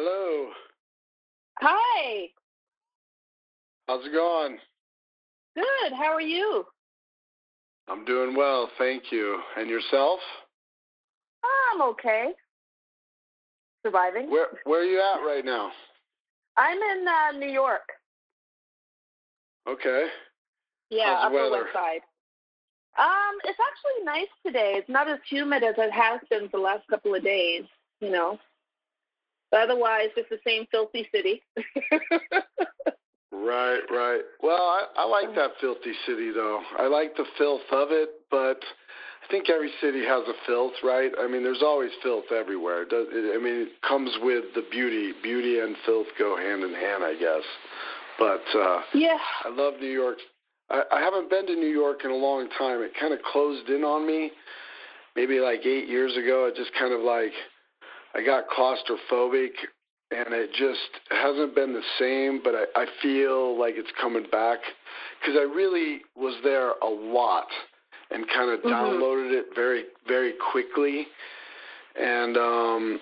Hello. Hi. How's it going? Good. How are you? I'm doing well, thank you. And yourself? I'm okay. Surviving. Where Where are you at right now? I'm in uh, New York. Okay. Yeah, How's the Upper? West Side. Um, it's actually nice today. It's not as humid as it has been the last couple of days, you know. But otherwise, it's the same filthy city. Right, right. Well, I, I like that filthy city though. I like the filth of it, but I think every city has a filth, right? I mean, there's always filth everywhere. It does it, I mean, it comes with the beauty. Beauty and filth go hand in hand, I guess. But uh yeah. I love New York. I, I haven't been to New York in a long time. It kind of closed in on me, maybe like eight years ago. It just kind of like I got claustrophobic, and it just hasn't been the same. But I, I feel like it's coming back because I really was there a lot and kind of Mhm. downloaded it very very quickly, and um,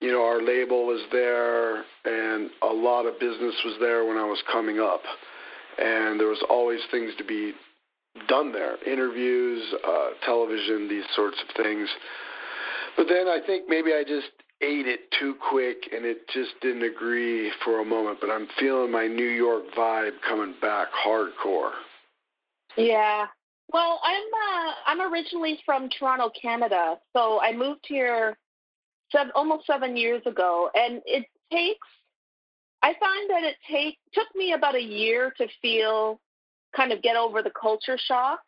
you know our label was there, and a lot of business was there when I was coming up and there was always things to be done there interviews uh television these sorts of things but then i think maybe i just ate it too quick and it just didn't agree for a moment but i'm feeling my new york vibe coming back hardcore Yeah. Well, I'm uh, I'm originally from Toronto, Canada. So I moved here seven, almost seven years ago, and it takes. I find that it take took me about a year to feel, kind of get over the culture shock.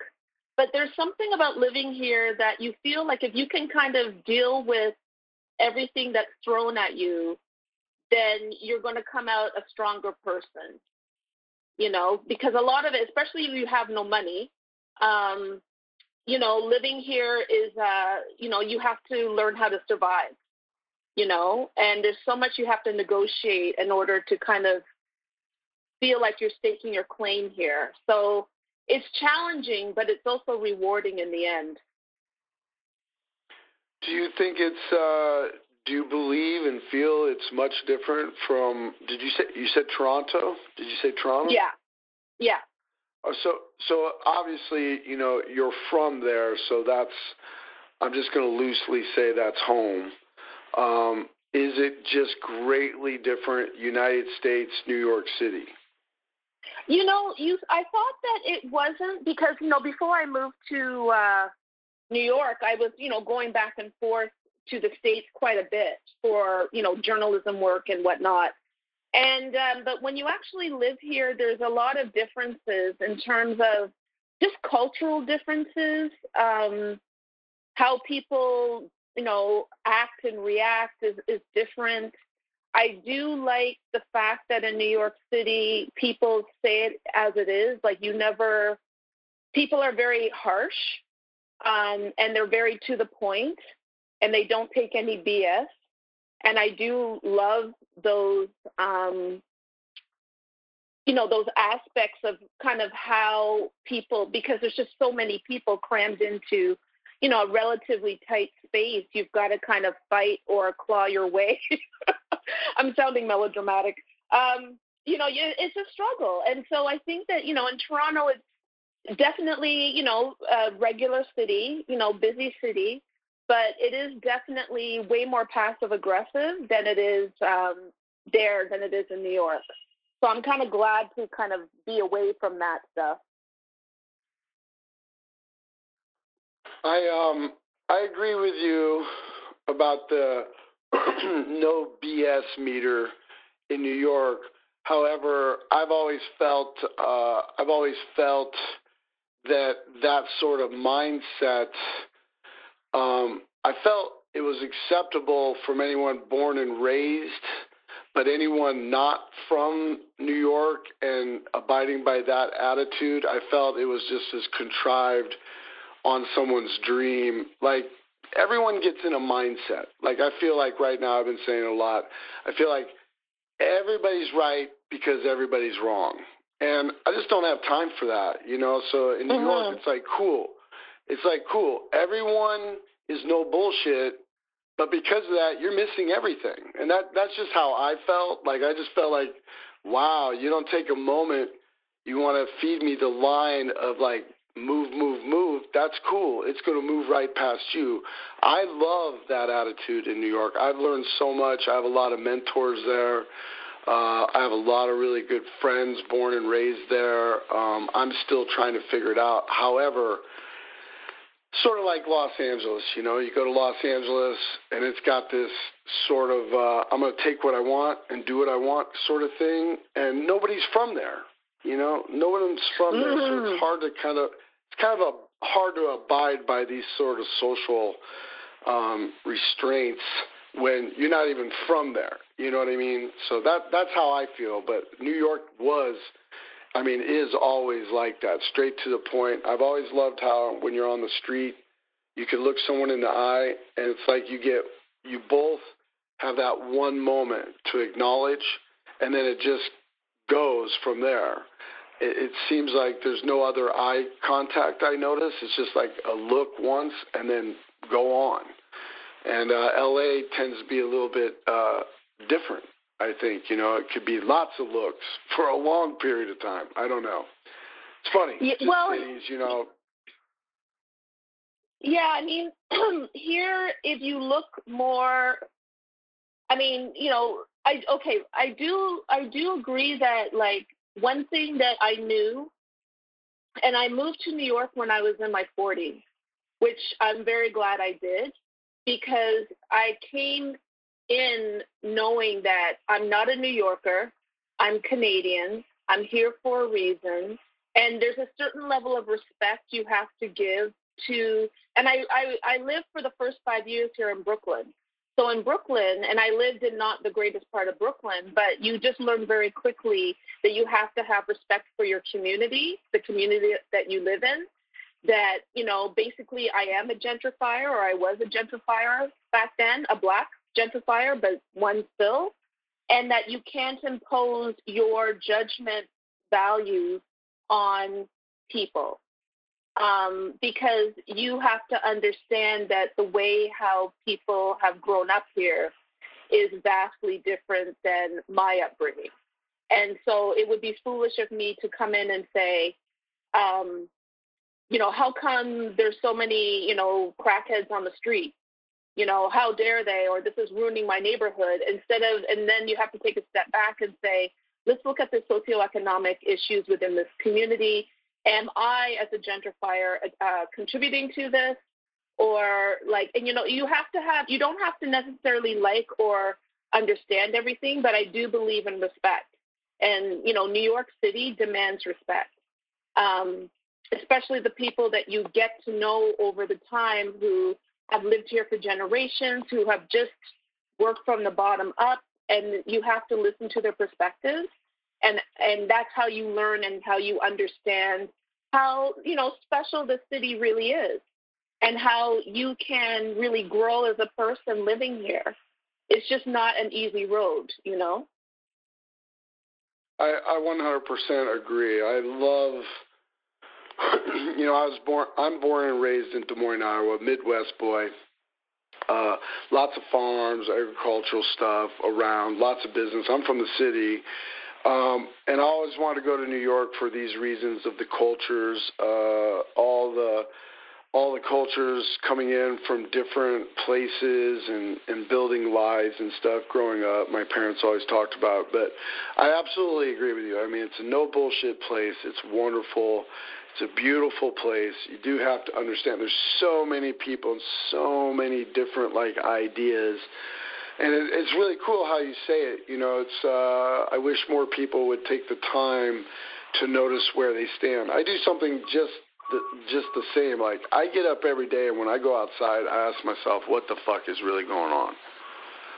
But there's something about living here that you feel like if you can kind of deal with everything that's thrown at you, then you're going to come out a stronger person. You know, because a lot of it, especially if you have no money, um, you know, living here is, uh, you know, you have to learn how to survive, you know, and there's so much you have to negotiate in order to kind of feel like you're staking your claim here. So it's challenging, but it's also rewarding in the end. Do you think it's uh do you believe and feel it's much different from did you say you said toronto did you say toronto Yeah. Yeah. Uh, So, so obviously, you know, you're from there, so that's. I'm just going to loosely say that's home. Um, is it just greatly different? United States, New York City. You know, you I thought that it wasn't because, you know, before I moved to uh New York, I was, you know, going back and forth to the States quite a bit for, you know, journalism work and whatnot. And um but when you actually live here, there's a lot of differences in terms of just cultural differences, um, how people, you know, act and react is, is different. I do like the fact that in New York City, people say it as it is. Like you never, people are very harsh, um, and they're very to the point, and they don't take any BS. And I do love those, um, you know, those aspects of kind of how people, because there's just so many people crammed into, you know, a relatively tight space. You've got to kind of fight or claw your way. I'm sounding melodramatic. Um, you know, it's a struggle, and so I think that you know, in Toronto, it's definitely you know a regular city, you know, busy city, but it is definitely way more passive aggressive than it is um, there than it is in New York. So I'm kind of glad to kind of be away from that stuff. I um I agree with you about the no BS meter in New York. However, I've always felt uh, I've always felt that that sort of mindset. Um, I felt it was acceptable from anyone born and raised, but anyone not from New York and abiding by that attitude, I felt it was just as contrived on someone's dream. Like everyone gets in a mindset. Like I feel like right now I've been saying a lot. I feel like everybody's right because everybody's wrong. And I just don't have time for that, you know. So in New Mhm. York it's like cool. It's like cool. Everyone is no bullshit, but because of that, you're missing everything. And that that's just how I felt. Like I just felt like, wow, you don't take a moment. You want to feed me the line of like move, move, move. That's cool. It's going to move right past you. I love that attitude in New York. I've learned so much. I have a lot of mentors there. Uh, I have a lot of really good friends born and raised there. Um, I'm still trying to figure it out. However, sort of like Los Angeles. You know, you go to Los Angeles and it's got this sort of uh, I'm going to take what I want and do what I want sort of thing, and nobody's from there. You know, no one's from there, so it's mm. hard to kind of it's kind of a, hard to abide by these sort of social um, restraints when you're not even from there. You know what I mean? So that that's how I feel. But New York was I mean, is always like that, straight to the point. I've always loved how when you're on the street, you can look someone in the eye, and it's like you get, you both have that one moment to acknowledge, and then it just goes from there. It, it seems like there's no other eye contact I notice. It's just like a look once and then go on. And uh, LA tends to be a little bit uh, different. I think you know it could be lots of looks for a long period of time. I don't know. It's funny. Yeah, well, cities, you know. Yeah, I mean, here if you look more, I mean, you know, I okay, I do, I do agree that like one thing that I knew, and I moved to New York when I was in my 40s, which I'm very glad I did because I came in knowing that I'm not a New Yorker, I'm Canadian, I'm here for a reason, and there's a certain level of respect you have to give to. And I, I, I lived for the first five years here in Brooklyn. So in Brooklyn, and I lived in not the greatest part of Brooklyn, but you just learn very quickly that you have to have respect for your community, the community that you live in. That, you know, basically I am a gentrifier or I was a gentrifier back then, a black gentrifier, but one still, and that you can't impose your judgment values on people. Um, because you have to understand that the way how people have grown up here is vastly different than my upbringing. And so it would be foolish of me to come in and say, um, you know, how come there's so many, you know, crackheads on the street? you know, how dare they, or this is ruining my neighborhood, instead of, and then you have to take a step back and say, let's look at the socioeconomic issues within this community. Am I, as a gentrifier, uh, contributing to this? Or like, and you know, you have to have, you don't have to necessarily like or understand everything, but I do believe in respect. And, you know, New York City demands respect. Um, especially the people that you get to know over the time who have lived here for generations, who have just worked from the bottom up, and you have to listen to their perspectives. And, and that's how you learn and how you understand how you know special the city really is and how you can really grow as a person living here. It's just not an easy road you know? I i 100% agree. I love you know, I was born. I'm born and raised in Des Moines, Iowa, Midwest boy. Uh, lots of farms, agricultural stuff around, lots of business. I'm from the city, um, and I always wanted to go to New York for these reasons of the cultures, uh, all the all the cultures coming in from different places and, and building lives and stuff growing up. My parents always talked about, but I absolutely agree with you. I mean, it's a no bullshit place. It's wonderful. It's a beautiful place. You do have to understand there's so many people and so many different like ideas. And it, it's really cool how you say it. You know, it's uh I wish more people would take the time to notice where they stand. I do something just the, just the same. Like I get up every day and when I go outside, I ask myself, what the fuck is really going on?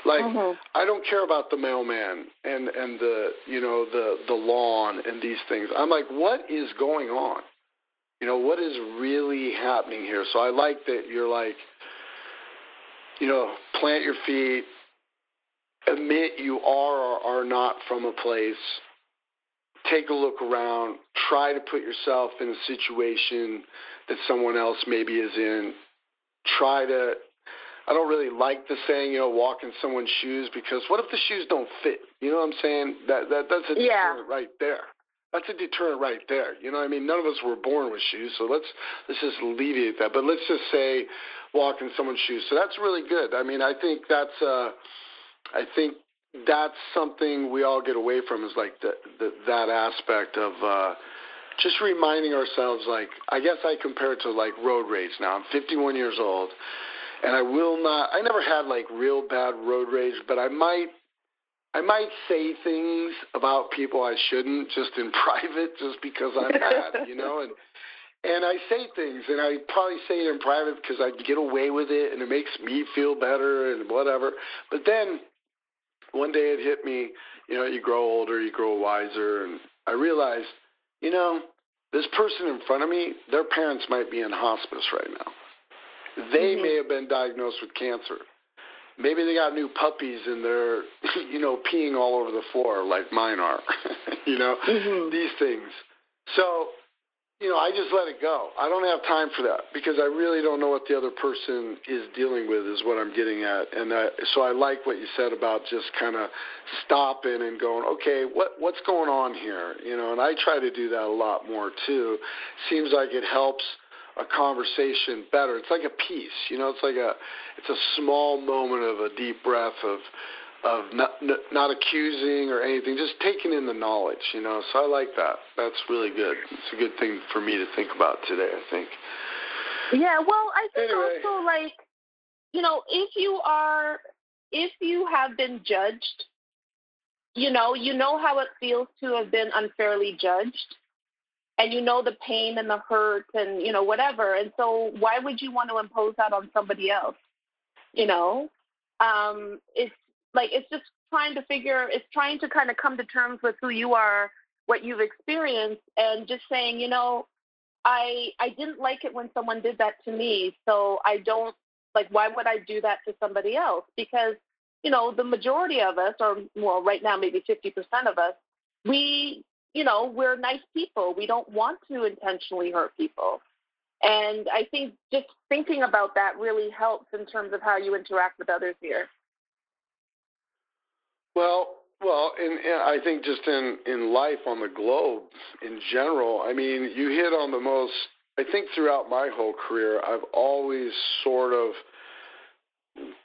Like mm-hmm. I don't care about the mailman and and the you know the the lawn and these things. I'm like, what is going on? You know, what is really happening here? So I like that you're like, you know, plant your feet, admit you are or are not from a place, take a look around, try to put yourself in a situation that someone else maybe is in, try to I don't really like the saying, you know, walk in someone's shoes because what if the shoes don't fit? You know what I'm saying? That that that's a deterrent right there. That's a deterrent right there. You know, I mean, none of us were born with shoes, so let's let's just alleviate that. But let's just say walk in someone's shoes. So that's really good. I mean, I think that's uh, I think that's something we all get away from is like the, the that aspect of. uh just reminding ourselves like I guess I compare it to like road rage now. I'm 51 years old and I will not I never had like real bad road rage, but I might I might say things about people I shouldn't just in private just because I'm mad, you know, and and I say things and I probably say it in private because I get away with it and it makes me feel better and whatever. But then one day it hit me, you know, you grow older, you grow wiser and I realized you know, this person in front of me, their parents might be in hospice right now. They mm-hmm. may have been diagnosed with cancer. Maybe they got new puppies and they're, you know, peeing all over the floor like mine are. you know, mm-hmm. these things. So you know, I just let it go. I don't have time for that because I really don't know what the other person is dealing with. Is what I'm getting at, and uh, so I like what you said about just kind of stopping and going, okay, what what's going on here? You know, and I try to do that a lot more too. Seems like it helps a conversation better. It's like a piece, you know. It's like a it's a small moment of a deep breath of of not, not accusing or anything, just taking in the knowledge, you know. So I like that. That's really good. It's a good thing for me to think about today. I think. Yeah, well, I think anyway. also like, you know, if you are, if you have been judged, you know, you know how it feels to have been unfairly judged, and you know the pain and the hurt and you know whatever, and so why would you want to impose that on somebody else? You know, um, it's like it's just trying to figure it's trying to kind of come to terms with who you are what you've experienced and just saying you know i i didn't like it when someone did that to me so i don't like why would i do that to somebody else? Because you know the majority of us or well right now maybe 50% of us we you know we're nice people we don't want to intentionally hurt people and i think just thinking about that really helps in terms of how you interact with others here well, well, and, and I think just in in life on the globe in general, I mean, you hit on the most. I think throughout my whole career, I've always sort of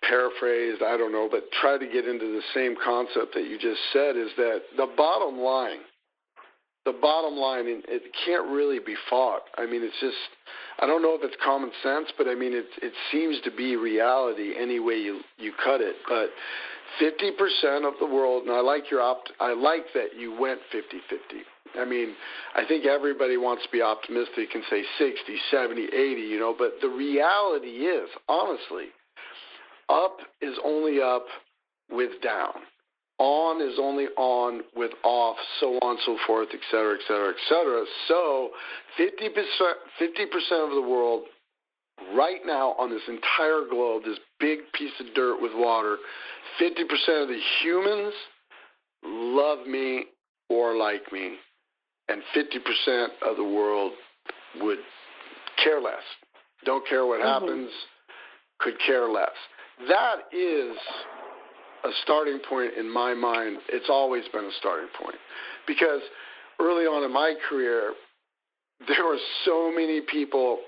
paraphrased, I don't know, but tried to get into the same concept that you just said is that the bottom line, the bottom line, it can't really be fought. I mean, it's just, I don't know if it's common sense, but I mean, it it seems to be reality any way you you cut it. But 50% of the world, and I like your opt, I like that you went 50-50. I mean, I think everybody wants to be optimistic and say 60, 70, 80, you know, but the reality is, honestly, up is only up with down. On is only on with off, so on so forth, et cetera, et cetera, et cetera. So 50%, 50% of the world right now on this entire globe, this big piece of dirt with water, 50% of the humans love me or like me, and 50% of the world would care less. Don't care what mm-hmm. happens, could care less. That is a starting point in my mind. It's always been a starting point because early on in my career, there were so many people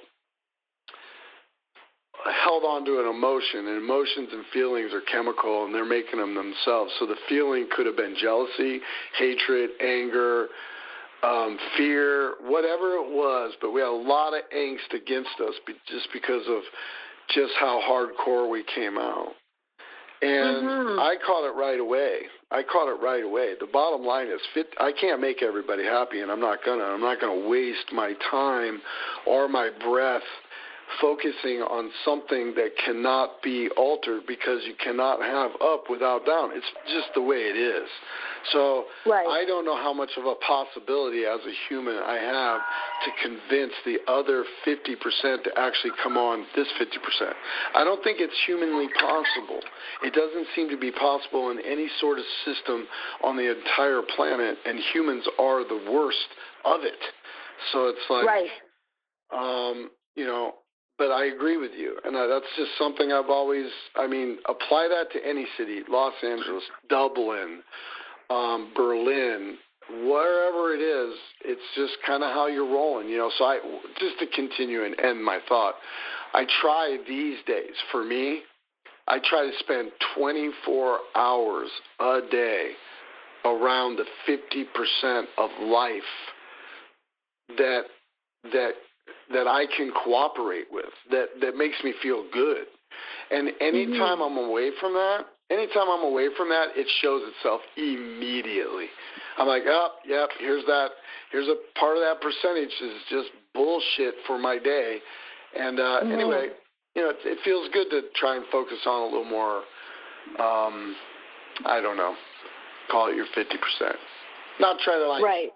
held on to an emotion, and emotions and feelings are chemical, and they're making them themselves. So the feeling could have been jealousy, hatred, anger, um, fear, whatever it was. But we had a lot of angst against us just because of just how hardcore we came out. And mm-hmm. I caught it right away. I caught it right away. The bottom line is, fit. I can't make everybody happy, and I'm not gonna. I'm not gonna waste my time or my breath focusing on something that cannot be altered because you cannot have up without down. It's just the way it is. So right. I don't know how much of a possibility as a human I have to convince the other 50% to actually come on this 50%. I don't think it's humanly possible. It doesn't seem to be possible in any sort of system on the entire planet, and humans are the worst of it. So it's like, right. um, you know, but I agree with you, and uh, that's just something I've always. I mean, apply that to any city: Los Angeles, Dublin, um, Berlin, wherever it is. It's just kind of how you're rolling, you know. So I just to continue and end my thought. I try these days for me. I try to spend 24 hours a day around the 50% of life that that that I can cooperate with that that makes me feel good. And anytime mm-hmm. I'm away from that, anytime I'm away from that, it shows itself immediately. I'm like, oh, yep, here's that. Here's a part of that percentage is just bullshit for my day. And uh, mm-hmm. anyway, you know, it, it feels good to try and focus on a little more. Um, I don't know, call it your fifty percent. Not try to like right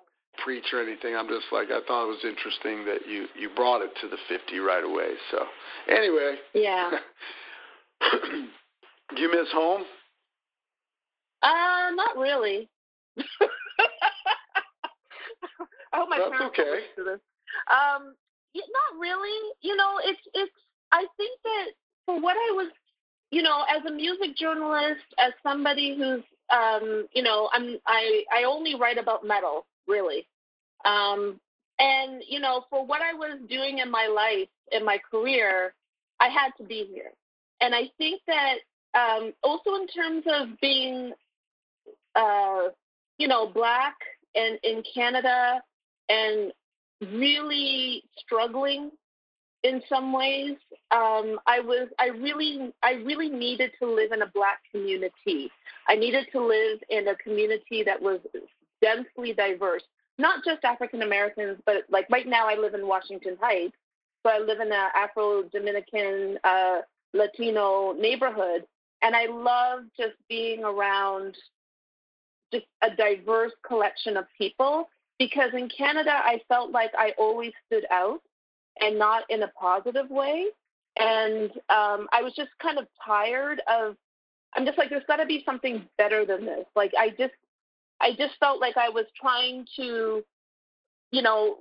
preach or anything. I'm just like I thought it was interesting that you you brought it to the 50 right away. So anyway, yeah. Do you miss home? Uh, not really. I hope my That's parents okay. to this. Um, not really. You know, it's it's. I think that for what I was, you know, as a music journalist, as somebody who's, um, you know, I'm I I only write about metal really. Um, and, you know, for what I was doing in my life, in my career, I had to be here. And I think that um, also in terms of being, uh, you know, black and in Canada and really struggling in some ways, um, I was I really I really needed to live in a black community. I needed to live in a community that was densely diverse, not just African Americans, but like right now I live in Washington Heights, so I live in an Afro Dominican uh, Latino neighborhood, and I love just being around just a diverse collection of people because in Canada I felt like I always stood out and not in a positive way. And um, I was just kind of tired of, I'm just like, there's got to be something better than this. Like, I just I just felt like I was trying to, you know,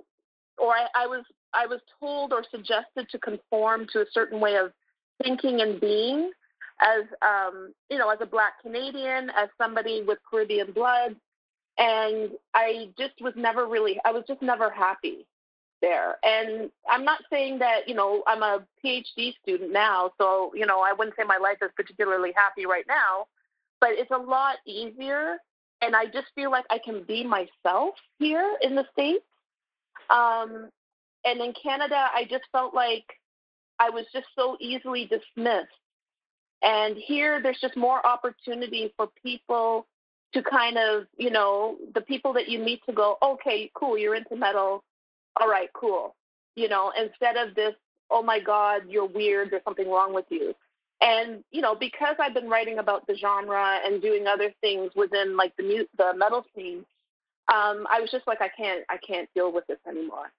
or I, I was I was told or suggested to conform to a certain way of thinking and being as um, you know, as a black Canadian, as somebody with Caribbean blood. And I just was never really I was just never happy there. And I'm not saying that, you know, I'm a PhD student now, so, you know, I wouldn't say my life is particularly happy right now, but it's a lot easier and I just feel like I can be myself here in the States. Um, and in Canada, I just felt like I was just so easily dismissed. And here, there's just more opportunity for people to kind of, you know, the people that you meet to go, okay, cool, you're into metal. All right, cool. You know, instead of this, oh my God, you're weird, there's something wrong with you. And you know, because I've been writing about the genre and doing other things within like the mu- the metal scene, um, I was just like, I can't, I can't deal with this anymore.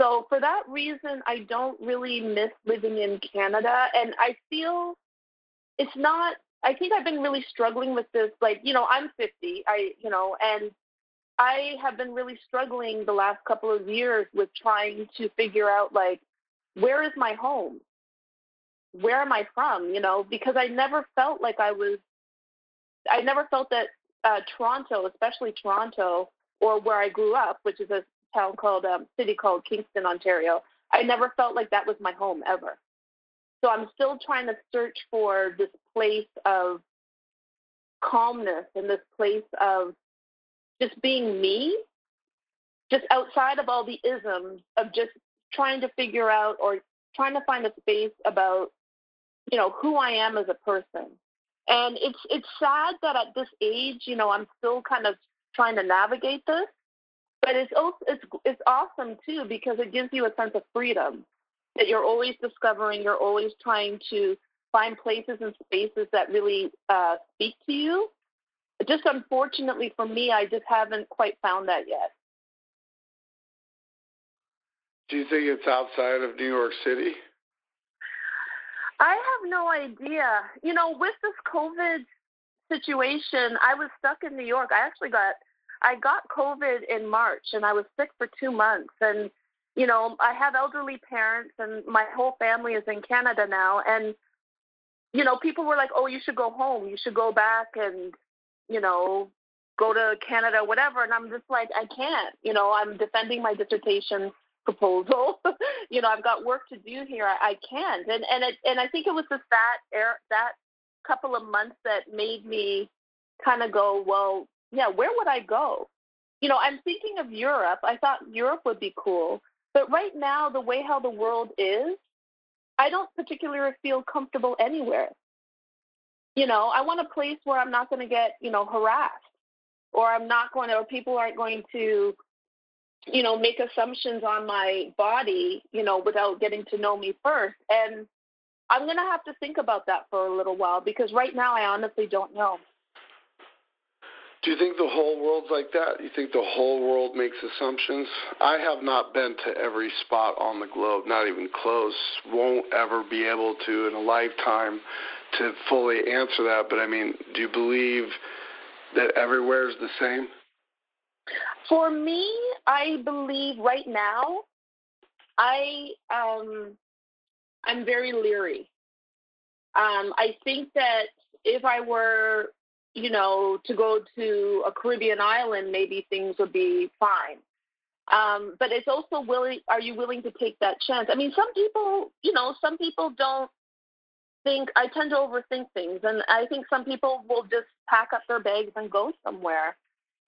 So for that reason, I don't really miss living in Canada, and I feel it's not. I think I've been really struggling with this. Like, you know, I'm 50. I, you know, and I have been really struggling the last couple of years with trying to figure out like, where is my home? Where am I from? You know, because I never felt like I was, I never felt that uh, Toronto, especially Toronto, or where I grew up, which is a town called, um, city called Kingston, Ontario, I never felt like that was my home ever. So I'm still trying to search for this place of calmness and this place of just being me, just outside of all the isms of just trying to figure out or trying to find a space about you know who I am as a person. And it's it's sad that at this age, you know, I'm still kind of trying to navigate this. But it's also it's it's awesome too because it gives you a sense of freedom that you're always discovering. You're always trying to find places and spaces that really uh, speak to you. Just unfortunately for me, I just haven't quite found that yet. Do you think it's outside of New York City? I have no idea. You know, with this COVID situation, I was stuck in New York. I actually got I got COVID in March and I was sick for 2 months and you know, I have elderly parents, and my whole family is in Canada now, and you know, people were like, "Oh, you should go home. You should go back and, you know, go to Canada, whatever." And I'm just like, I can't. You know, I'm defending my dissertation proposal. you know, I've got work to do here. I, I can't. And and it, and I think it was just that air that couple of months that made me kind of go, well, yeah, where would I go? You know, I'm thinking of Europe. I thought Europe would be cool. But right now, the way how the world is, I don't particularly feel comfortable anywhere. You know, I want a place where I'm not going to get, you know, harassed or I'm not going to, or people aren't going to, you know, make assumptions on my body, you know, without getting to know me first. And I'm going to have to think about that for a little while because right now I honestly don't know. Do you think the whole world's like that? You think the whole world makes assumptions? I have not been to every spot on the globe, not even close. Won't ever be able to in a lifetime to fully answer that. But I mean, do you believe that everywhere is the same? For me, I believe right now, I um, I'm very leery. Um, I think that if I were you know, to go to a Caribbean island, maybe things would be fine. Um, but it's also willing. Are you willing to take that chance? I mean, some people, you know, some people don't think. I tend to overthink things, and I think some people will just pack up their bags and go somewhere.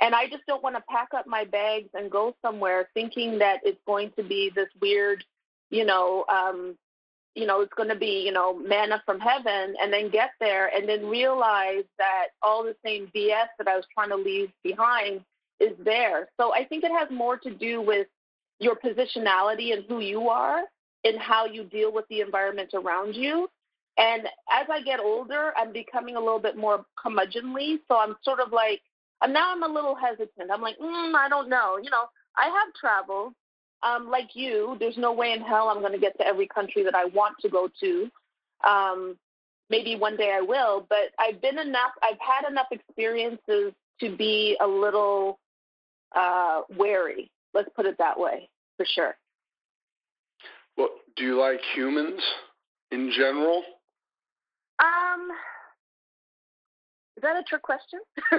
And I just don't want to pack up my bags and go somewhere thinking that it's going to be this weird, you know, um, you know, it's going to be, you know, manna from heaven, and then get there and then realize that all the same BS that I was trying to leave behind is there. So I think it has more to do with your positionality and who you are and how you deal with the environment around you. And as I get older, I'm becoming a little bit more curmudgeonly. So I'm sort of like, and now I'm a little hesitant. I'm like, mm, I don't know. You know, I have traveled um, like you, there's no way in hell I'm going to get to every country that I want to go to. Um, maybe one day I will, but I've been enough, I've had enough experiences to be a little uh, wary. Let's put it that way, for sure. Well, do you like humans in general? Um, is that a trick question?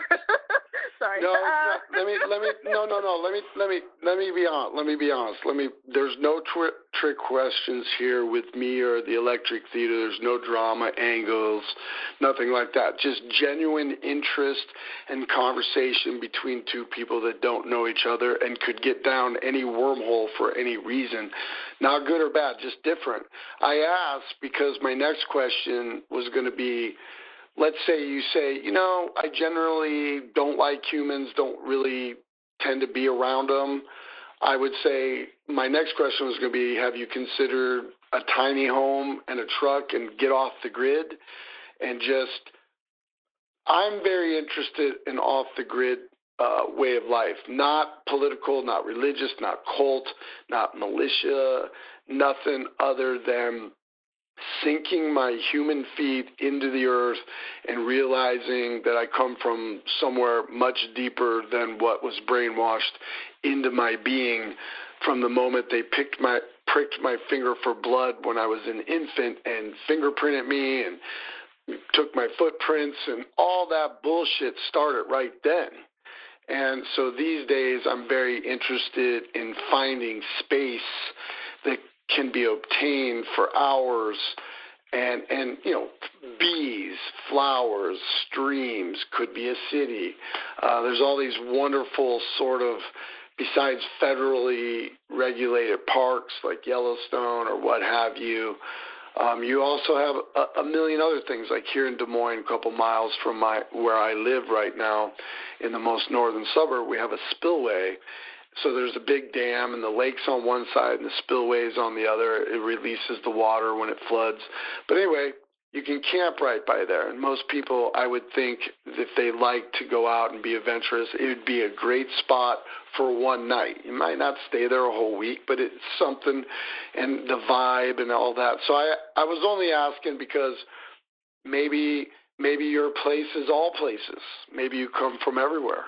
Sorry. No, uh, no, let me let me no no no let me let me let me be honest. Let me be honest. Let me. There's no twi- trick questions here with me or the Electric Theater. There's no drama angles, nothing like that. Just genuine interest and conversation between two people that don't know each other and could get down any wormhole for any reason, not good or bad, just different. I asked because my next question was going to be let's say you say, you know, I generally don't like humans, don't really tend to be around them. I would say my next question was going to be Have you considered a tiny home and a truck and get off the grid? And just, I'm very interested in off the grid uh, way of life, not political, not religious, not cult, not militia, nothing other than sinking my human feet into the earth and realizing that I come from somewhere much deeper than what was brainwashed into my being from the moment they picked my pricked my finger for blood when I was an infant and fingerprinted me and took my footprints and all that bullshit started right then. And so these days I'm very interested in finding space can be obtained for hours. And and you know bees flowers streams could be a city. Uh, there's all these wonderful sort of besides federally regulated parks like yellowstone or what have you um, you also have a, a million other things like here in Des Moines, a couple miles from my where I live right now, in the most northern suburb, we have a spillway, so there's a big dam, and the lake's on one side, and the spillway's on the other. It releases the water when it floods. But anyway, you can camp right by there. And most people, I would think, if they like to go out and be adventurous, it would be a great spot for one night. You might not stay there a whole week, but it's something, and the vibe and all that. So I, I was only asking because maybe, maybe your place is all places. Maybe you come from everywhere.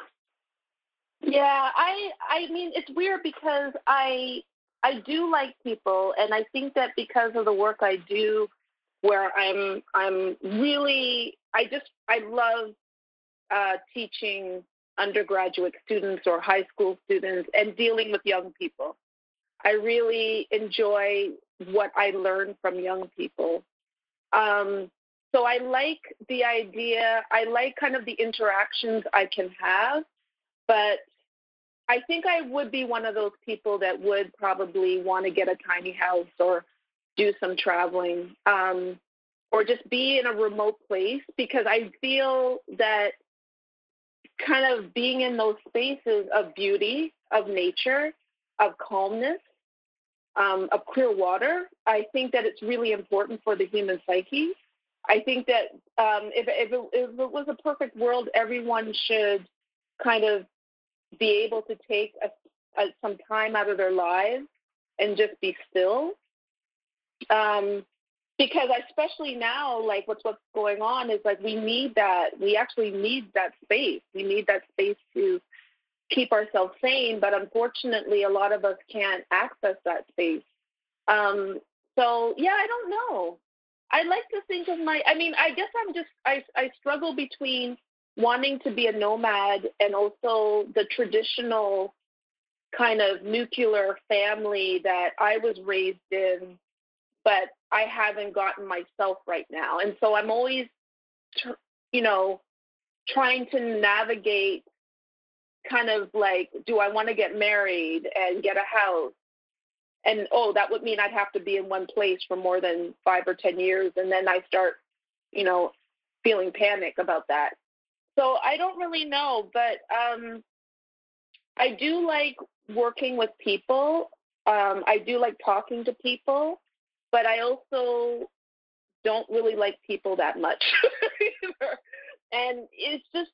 Yeah, I I mean it's weird because I I do like people, and I think that because of the work I do, where I'm I'm really I just I love uh, teaching undergraduate students or high school students and dealing with young people. I really enjoy what I learn from young people. Um, so I like the idea, I like kind of the interactions I can have, but I think I would be one of those people that would probably want to get a tiny house or do some traveling um, or just be in a remote place because I feel that kind of being in those spaces of beauty, of nature, of calmness, um, of clear water, I think that it's really important for the human psyche. I think that um, if, if, it, if it was a perfect world, everyone should kind of be able to take a, a, some time out of their lives and just be still. Um, because especially now, like what's what's going on is like we need that. We actually need that space. We need that space to keep ourselves sane. But unfortunately, a lot of us can't access that space. Um, so yeah, I don't know. I like to think of my. I mean, I guess I'm just. I I struggle between wanting to be a nomad and also the traditional kind of nuclear family that I was raised in but I haven't gotten myself right now. And so I'm always, you know, trying to navigate kind of like, do I want to get married and get a house? And oh, that would mean I'd have to be in one place for more than five or 10 years. And then I start, you know, feeling panic about that. So I don't really know, but um, I do like working with people. Um, I do like talking to people but I also don't really like people that much. and it's just,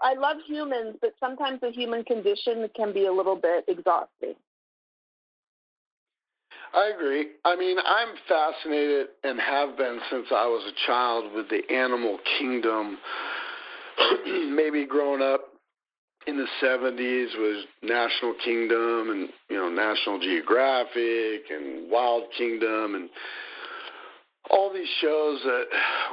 I love humans, but sometimes the human condition can be a little bit exhausting. I agree. I mean, I'm fascinated and have been since I was a child with the animal kingdom. Maybe growing up in the 70s was National Kingdom and you know National Geographic and Wild Kingdom and all these shows that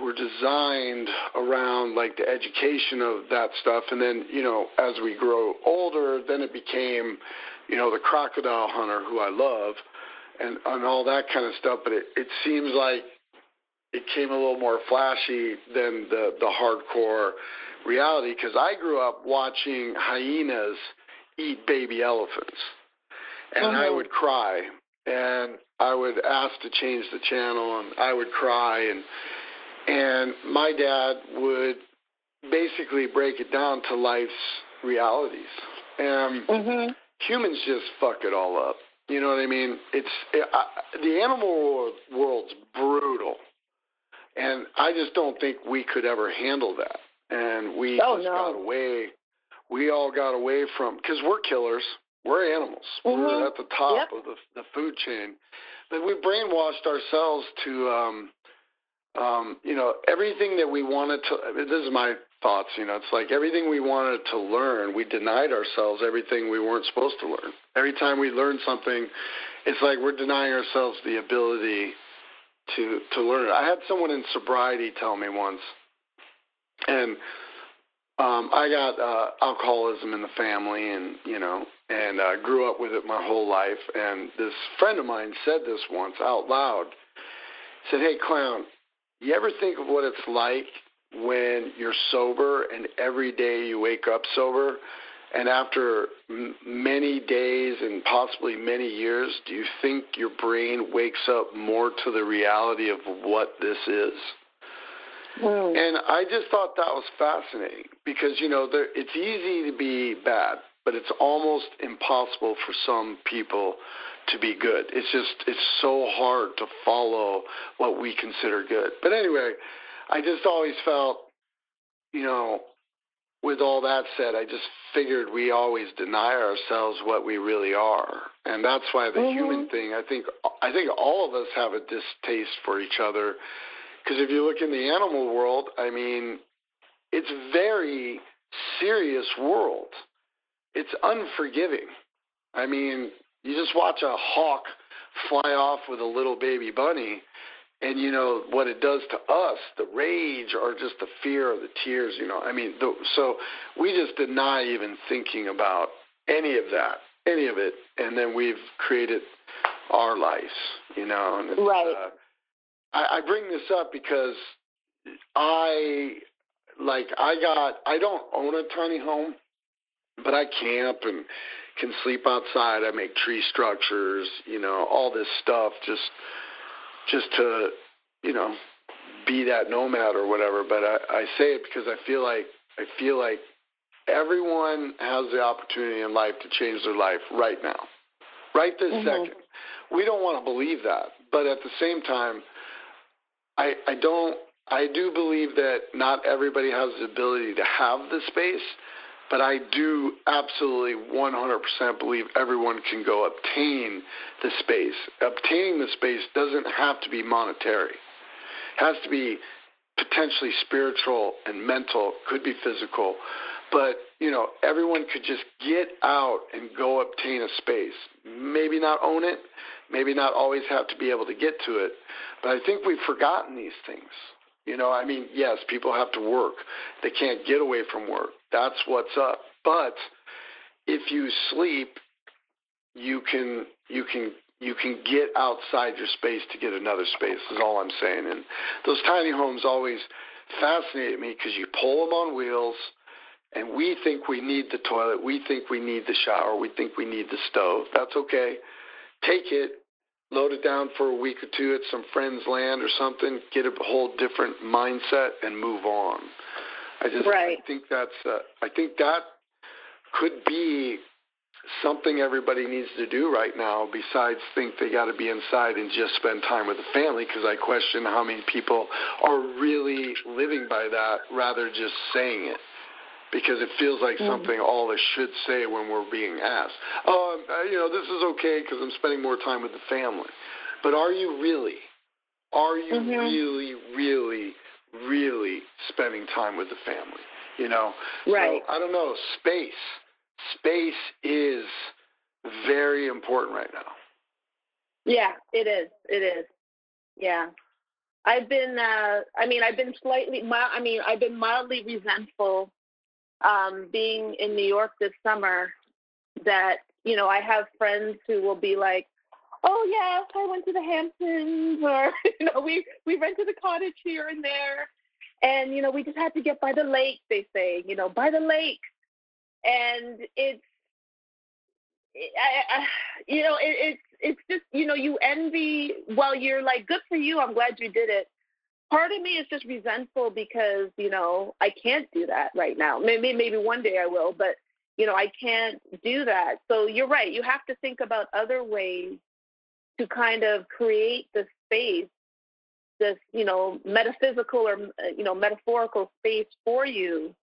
were designed around like the education of that stuff. And then you know as we grow older then it became you know the crocodile hunter who I love and and all that kind of stuff. But it it seems like it came a little more flashy than the the hardcore reality because I grew up watching hyenas eat baby elephants, and uh-huh. I would cry, and I would ask to change the channel, and I would cry, and and my dad would basically break it down to life's realities, and mm-hmm. humans just fuck it all up. You know what I mean? It's it, I, the animal world, world's brutal, and I just don't think we could ever handle that and we oh, just no. got away. We all got away from because we're killers. We're animals. Mm-hmm. We're at the top yep. of the the food chain, but we brainwashed ourselves to, um, um, you know, everything that we wanted to. This is my thoughts. You know, it's like everything we wanted to learn, we denied ourselves everything we weren't supposed to learn. Every time we learn something, it's like we're denying ourselves the ability to to learn it. I had someone in sobriety tell me once and um, I got uh, alcoholism in the family, and you know, and uh, grew up with it my whole life. And this friend of mine said this once out loud. Said, "Hey, clown, you ever think of what it's like when you're sober and every day you wake up sober?" And after m- many days and possibly many years, do you think your brain wakes up more to the reality of what this is? Mm. And I just thought that was fascinating because, you know, there, it's easy to be bad, but it's almost impossible for some people to be good. It's just, it's so hard to follow what we consider good. But anyway, I just always felt, you know, with all that said, I just figured we always deny ourselves what we really are, and that's why the mm-hmm. human thing. I think I think all of us have a distaste for each other because if you look in the animal world, I mean, it's very serious world. It's unforgiving. I mean, You just watch a hawk fly off with a little baby bunny, and you know what it does to us the rage or just the fear or the tears you know i mean the, so we just deny even thinking about any of that any of it and then we've created our lives you know and right uh, I, I bring this up because i like i got i don't own a tiny home but i camp and can sleep outside i make tree structures you know all this stuff just just to, you know, be that nomad or whatever. But I, I say it because I feel like I feel like everyone has the opportunity in life to change their life right now, right this mm-hmm. second. We don't want to believe that, but at the same time, I I don't I do believe that not everybody has the ability to have the space but I do absolutely 100% believe everyone can go obtain the space. Obtaining the space doesn't have to be monetary. It has to be potentially spiritual and mental, could be physical. But, you know, everyone could just get out and go obtain a space. Maybe not own it, maybe not always have to be able to get to it, but I think we've forgotten these things. You know, I mean, yes, people have to work. They can't get away from work. That's what's up. But if you sleep, you can you can you can get outside your space to get another space. Is all I'm saying. And those tiny homes always fascinated me because you pull them on wheels, and we think we need the toilet, we think we need the shower, we think we need the stove. That's okay. Take it, load it down for a week or two at some friend's land or something, get a whole different mindset, and move on. I just right. I think that's uh, I think that could be something everybody needs to do right now besides think they got to be inside and just spend time with the family because I question how many people are really living by that rather just saying it because it feels like mm-hmm. something all of us should say when we're being asked. Oh, you know, this is okay because I'm spending more time with the family. But are you really? Are you mm-hmm. really, really, really spending time with the family? You know, right? So, I don't know. Space, space is very important right now. Yeah, it is. It is. Yeah. I've been, uh, I mean, I've been slightly, I mean, I've been mildly resentful um, being in New York this summer that, you know, I have friends who will be like, oh, yes, I went to the Hamptons or, you know, we, we rented a cottage here and there. And, you know, we just had to get by the lake, they say, you know, by the lake. And it's, I, I, you know, it, it's it's just you know you envy. Well, you're like, good for you. I'm glad you did it part of me is just resentful because you know I can't do that right now. Maybe maybe one day I will, but you know I can't do that. So you're right. You have to think about other ways to kind of create the space, this you know metaphysical or you know metaphorical space for you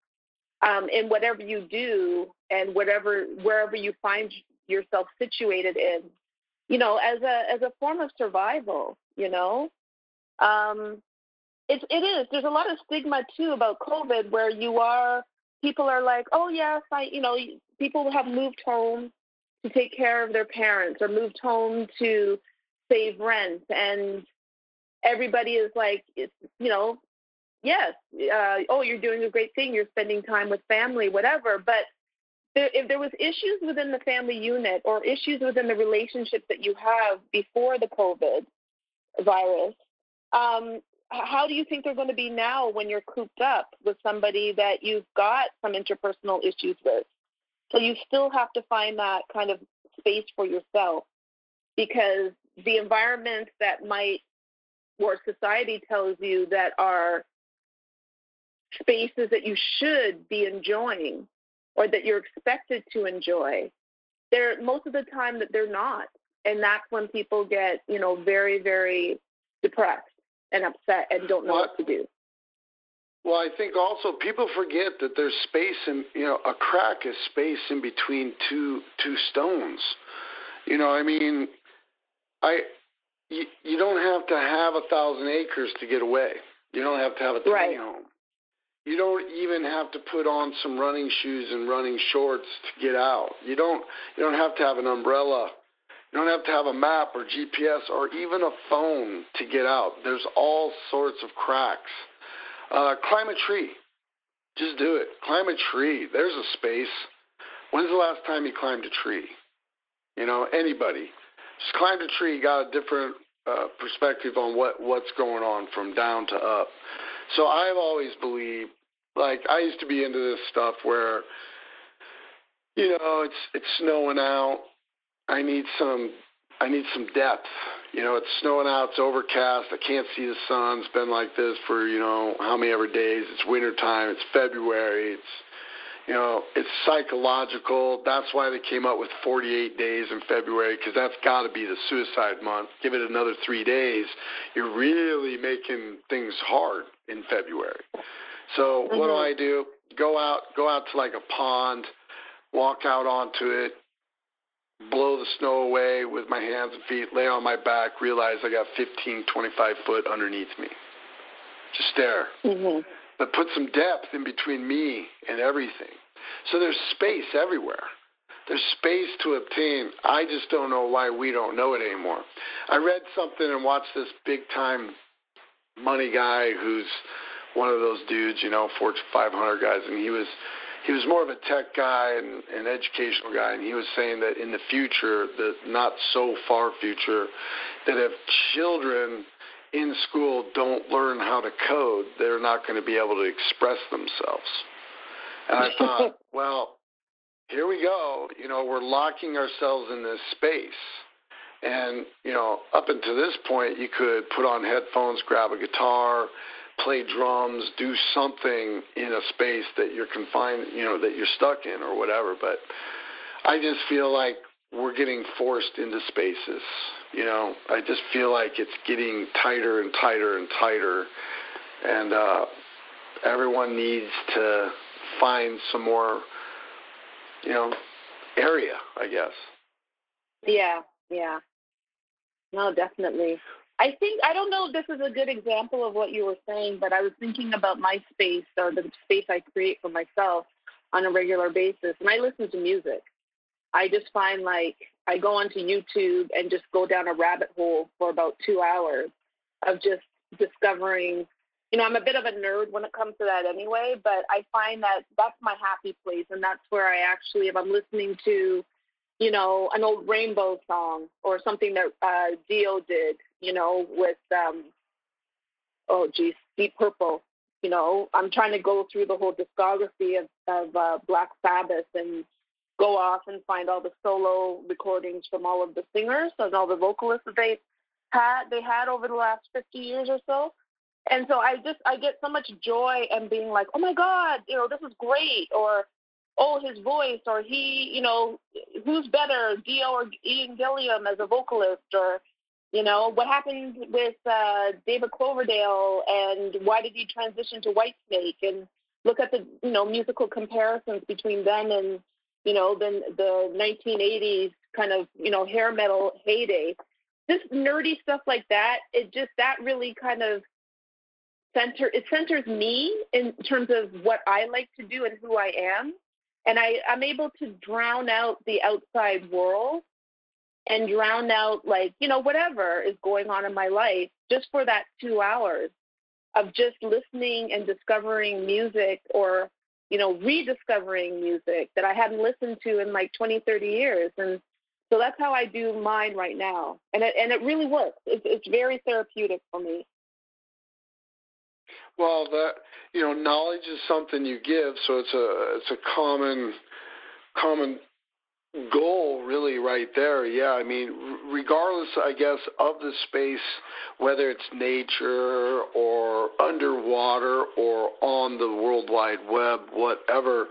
um, in whatever you do and whatever wherever you find yourself situated in. You know, as a as a form of survival. You know, um, it, it is. There's a lot of stigma too about COVID, where you are people are like, oh yes, I, you know, people have moved home to take care of their parents or moved home to save rent, and everybody is like, it's, you know, yes, uh, oh, you're doing a great thing, you're spending time with family, whatever, but if there was issues within the family unit or issues within the relationship that you have before the COVID virus, um, how do you think they're going to be now when you're cooped up with somebody that you've got some interpersonal issues with? So you still have to find that kind of space for yourself because the environments that might, or society tells you that are spaces that you should be enjoying or that you're expected to enjoy, they're most of the time that they're not. And that's when people get, you know, very, very depressed and upset and don't know well, what to do. Well, I think also people forget that there's space in you know a crack is space in between two two stones. You know, I mean, I you, you don't have to have a thousand acres to get away. You don't have to have a tiny right. home. You don't even have to put on some running shoes and running shorts to get out. You don't you don't have to have an umbrella You don't have to have a map or GPS or even a phone to get out. There's all sorts of cracks. Uh, climb a tree. Just do it. Climb a tree. There's a space. When's the last time you climbed a tree? You know, anybody. Just climbed a tree, got a different uh, perspective on what what's going on from down to up. So I've always believed, like I used to be into this stuff where, you know, it's it's snowing out. I need some I need some depth. You know, it's snowing out, it's overcast, I can't see the sun. It's been like this for, you know, how many ever days. It's winter time, it's February, it's you know, it's psychological. That's why they came up with 48 days in February because that's got to be the suicide month. Give it another three days, you're really making things hard in February. So mm-hmm. what do mm-hmm. I do? Go out, go out to like a pond, walk out onto it, blow the snow away with my hands and feet, lay on my back, realize I got 15, 25 foot underneath me. Just stare. Mm-hmm but put some depth in between me and everything. So there's space everywhere. There's space to obtain. I just don't know why we don't know it anymore. I read something and watched this big time money guy who's one of those dudes, you know, Fortune 500 guys, and he was he was more of a tech guy and an educational guy, and he was saying that in the future, the not so far future, that if children in school don't learn how to code, they're not going to be able to express themselves. And I thought, well, here we go. You know, we're locking ourselves in this space. And, you know, up until this point, you could put on headphones, grab a guitar, play drums, do something in a space that you're confined, you know, that you're stuck in or whatever. But I just feel like we're getting forced into spaces. You know, I just feel like it's getting tighter and tighter and tighter, and uh, everyone needs to find some more, you know, area. I guess. Yeah, yeah. No, definitely. I think I don't know if this is a good example of what you were saying, but I was thinking about my space or the space I create for myself on a regular basis, and I listen to music. I just find like I go onto YouTube and just go down a rabbit hole for about two hours of just discovering. You know, I'm a bit of a nerd when it comes to that anyway, but I find that that's my happy place, and that's where I actually, if I'm listening to, you know, an old Rainbow song or something that uh, Dio did, you know, with um, oh geez, Deep Purple. You know, I'm trying to go through the whole discography of, of uh, Black Sabbath and go off and find all the solo recordings from all of the singers and all the vocalists that they had they had over the last 50 years or so. And so I just I get so much joy and being like, oh my God, you know, this is great, or oh his voice, or he, you know, who's better, Dio or Ian Gillan as a vocalist, or you know, what happened with uh, David Coverdale, and why did he transition to Whitesnake, and look at the you know musical comparisons between them and you know, the the 1980s kind of, you know, hair metal heyday. This nerdy stuff like that, it just that really kind of center it centers me in terms of what I like to do and who I am. And I, I'm able to drown out the outside world and drown out like, you know, whatever is going on in my life just for that two hours of just listening and discovering music or you know, rediscovering music that I hadn't listened to in like 20, 30 years. And so that's how I do mine right now. And it, and it really works. It's, it's very therapeutic for me. Well, that you know, knowledge is something you give, so it's a it's a common common goal really right there. Yeah, I mean, regardless, I guess, of the space, whether it's nature or underwater or on the World Wide Web, whatever,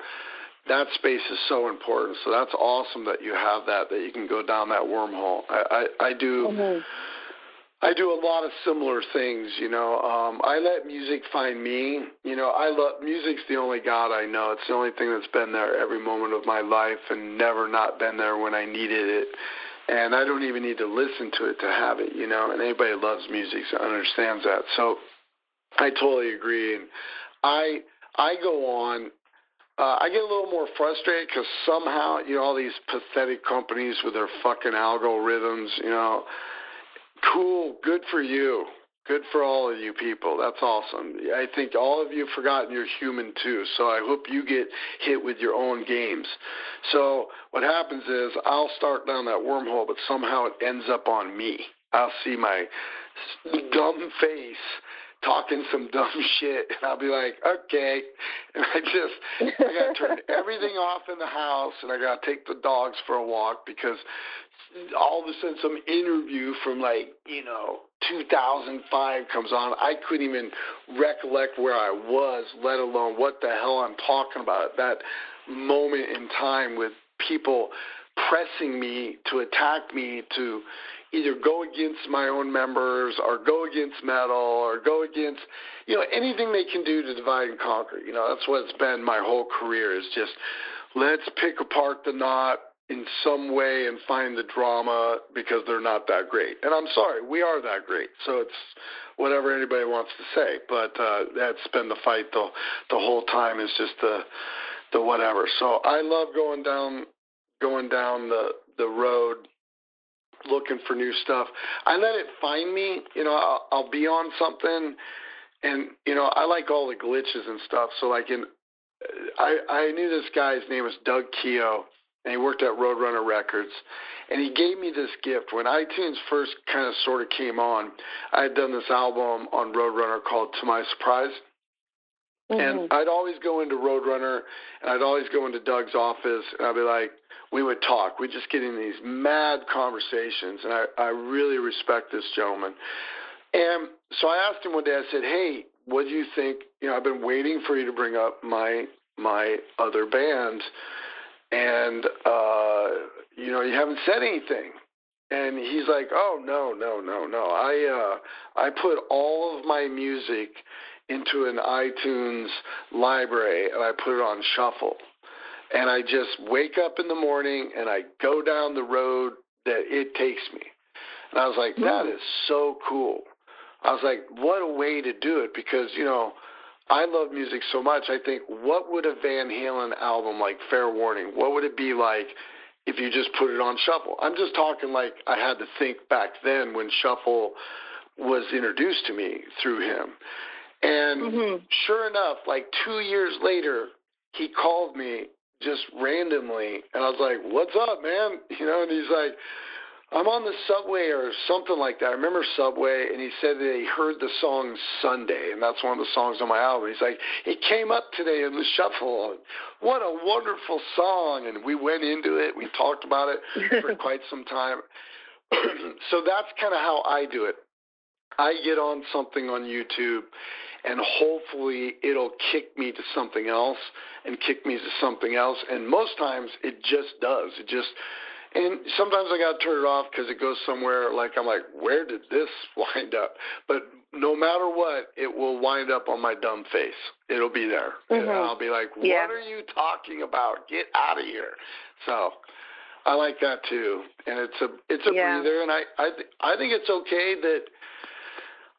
that space is so important. So that's awesome that you have that, that you can go down that wormhole. I, I, I do. Mm-hmm. I do a lot of similar things, you know. Um, I let music find me. You know, I love music's the only God I know. It's the only thing that's been there every moment of my life and never not been there when I needed it. And I don't even need to listen to it to have it, you know. And anybody who loves music understands that. So I totally agree. And I I go on uh, I get a little more frustrated because somehow, you know, all these pathetic companies with their fucking algorithms, you know, cool, good for you. Good for all of you people. That's awesome. I think all of you have forgotten you're human too. So I hope you get hit with your own games. So what happens is I'll start down that wormhole, but somehow it ends up on me. I'll see my dumb face talking some dumb shit, and I'll be like, okay. And I just, I got to turn everything off in the house, and I got to take the dogs for a walk because all of a sudden some interview from like, you know, 2005 comes on. I couldn't even recollect where I was, let alone what the hell I'm talking about. That moment in time with people pressing me to attack me to either go against my own members or go against metal or go against you know anything they can do to divide and conquer you know that's what it's been my whole career is just let's pick apart the knot in some way and find the drama because they're not that great and i'm sorry we are that great so it's whatever anybody wants to say but uh that's been the fight the the whole time is just the the whatever so i love going down going down the the road looking for new stuff. I let it find me. You know, I'll, I'll be on something, and you know, I like all the glitches and stuff. So like in, I I knew this guy's name was Doug Keogh, and he worked at Roadrunner Records, and he gave me this gift when iTunes first kind of sort of came on. I had done this album on Roadrunner called To My Surprise. Mm-hmm. And I'd always go into Roadrunner, and I'd always go into Doug's office, and I'd be like, we would talk. We'd just get in these mad conversations, and I, I really respect this gentleman. And so I asked him one day. I said, "Hey, what do you think? You know, I've been waiting for you to bring up my my other band, and uh, you know, you haven't said anything." And he's like, "Oh no, no, no, no! I uh, I put all of my music into an iTunes library, and I put it on shuffle." and I just wake up in the morning and I go down the road that it takes me. And I was like, that is so cool. I was like, what a way to do it because, you know, I love music so much. I think, what would a Van Halen album like Fair Warning, what would it be like if you just put it on shuffle? I'm just talking like I had to think back then when shuffle was introduced to me through him. And mm-hmm. sure enough, like two years later, he called me just randomly, and I was like, "What's up, man?" You know, and he's like, "I'm on the subway or something like that." I remember Subway, and he said that he heard the song Sunday, and that's one of the songs on my album. He's like, "It came up today in the shuffle. What a wonderful song!" And we went into it. We talked about it for quite some time. so that's kind of how I do it. I get on something on YouTube and hopefully it'll kick me to something else and kick me to something else and most times it just does it just and sometimes i got to turn it off because it goes somewhere like i'm like where did this wind up but no matter what it will wind up on my dumb face it'll be there mm-hmm. and i'll be like what yeah. are you talking about get out of here so i like that too and it's a it's a yeah. breather and i i th- i think it's okay that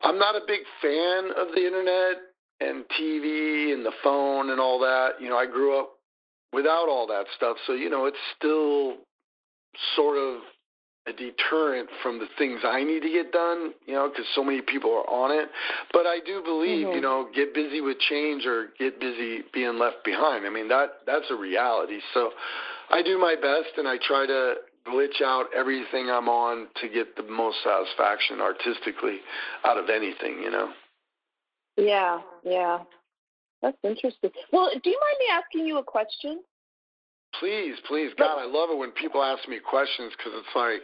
I'm not a big fan of the internet and TV and the phone and all that. You know, I grew up without all that stuff, so you know, it's still sort of a deterrent from the things I need to get done, you know, because so many people are on it. But I do believe, mm-hmm. you know, get busy with change or get busy being left behind. I mean, that that's a reality. So I do my best and I try to glitch out everything I'm on to get the most satisfaction artistically out of anything, you know. Yeah, yeah. That's interesting. Well, do you mind me asking you a question? Please, please. God, I love it when people ask me questions because it's like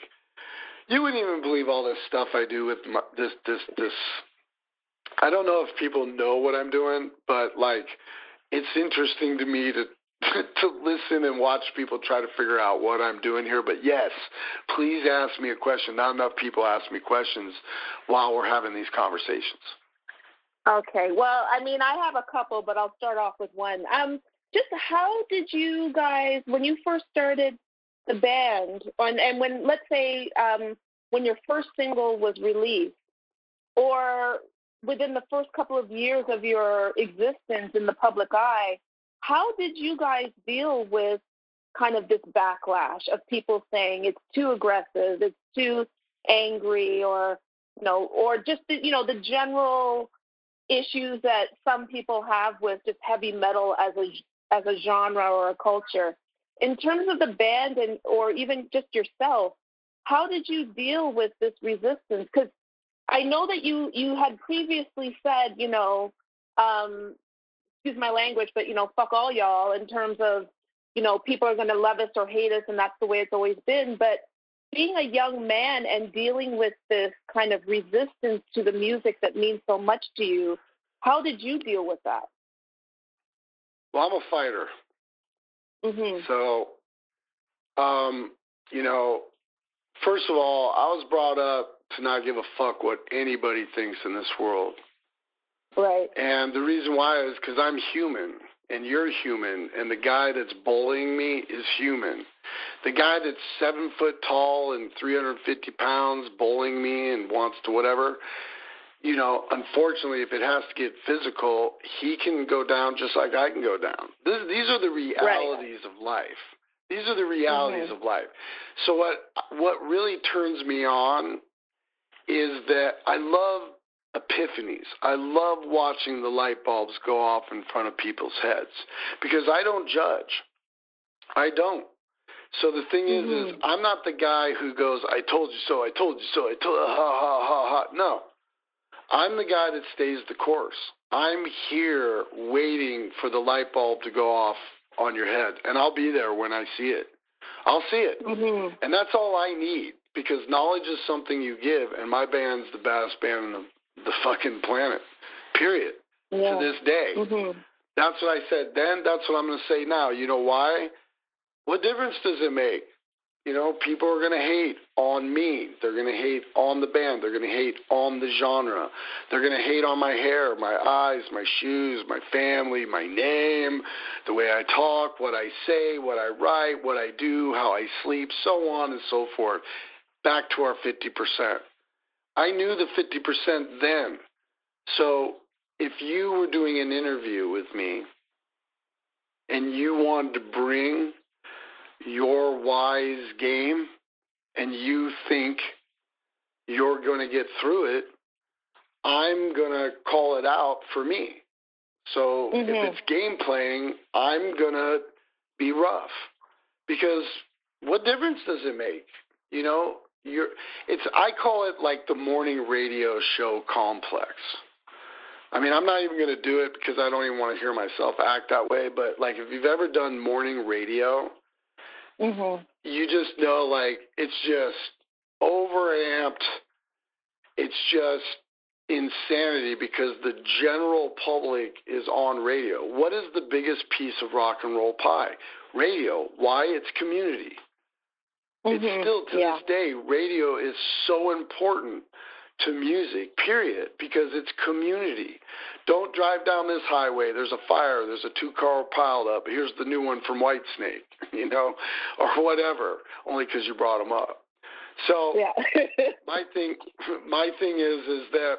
you wouldn't even believe all this stuff I do with my, this, this, this. I don't know if people know what I'm doing, but like, it's interesting to me to to listen and watch people try to figure out what I'm doing here. But yes, please ask me a question. Not enough people ask me questions while we're having these conversations. Okay. Well, I mean, I have a couple, but I'll start off with one. Um, just how did you guys, when you first started the band, and, and when, let's say, um, when your first single was released, or within the first couple of years of your existence in the public eye, how did you guys deal with kind of this backlash of people saying it's too aggressive, it's too angry, or you know, or just the, you know the general issues that some people have with just heavy metal as a as a genre or a culture. In terms of the band and or even just yourself, how did you deal with this resistance? Because I know that you you had previously said, you know, um, excuse my language, but you know, fuck all y'all in terms of, you know, people are going to love us or hate us, and that's the way it's always been. But being a young man and dealing with this kind of resistance to the music that means so much to you, how did you deal with that? Well, I'm a fighter. Mm-hmm. So, um, you know, first of all, I was brought up to not give a fuck what anybody thinks in this world. Right. And the reason why is because I'm human and you're human, and the guy that's bullying me is human. The guy that's seven foot tall and 350 pounds bullying me and wants to whatever, you know, unfortunately, if it has to get physical, he can go down just like I can go down. This, these are the realities right. of life. These are the realities mm-hmm. of life. So what what really turns me on is that I love epiphanies. I love watching the light bulbs go off in front of people's heads because I don't judge. I don't. So the thing mm-hmm. is, is mm-hmm. I'm not the guy who goes, "I told you so, I told you so, I told ha ha ha ha." No, I'm the guy that stays the course. I'm here waiting for the light bulb to go off on your head, and I'll be there when I see it. I'll see it, mm-hmm. and that's all I need because knowledge is something you give, and my band's the best band in the the fucking planet. Period. Yeah. To this day. Mm-hmm. That's what I said then. That's what I'm going to say now. You know why? What difference does it make? You know, people are going to hate on me. They're going to hate on the band. They're going to hate on the genre. They're going to hate on my hair, my eyes, my shoes, my family, my name, the way I talk, what I say, what I write, what I do, how I sleep, so on and so forth. Back to our 50%. I knew the 50% then. So if you were doing an interview with me and you wanted to bring your wise game and you think you're going to get through it, I'm going to call it out for me. So mm-hmm. if it's game playing, I'm going to be rough because what difference does it make? You know, you're it's I call it like the morning radio show complex. I mean, I'm not even going to do it because I don't even want to hear myself act that way. But like, if you've ever done morning radio, mm-hmm. you just know like it's just overamped. It's just insanity because the general public is on radio. What is the biggest piece of rock and roll pie? Radio. Why? It's community. Mm-hmm. It's still to yeah. this day, radio is so important to music, period, because it's community. Don't drive down this highway. There's a fire. There's a two car piled up. Here's the new one from Whitesnake, you know, or whatever, only because you brought them up. So yeah. my thing, my thing is, is that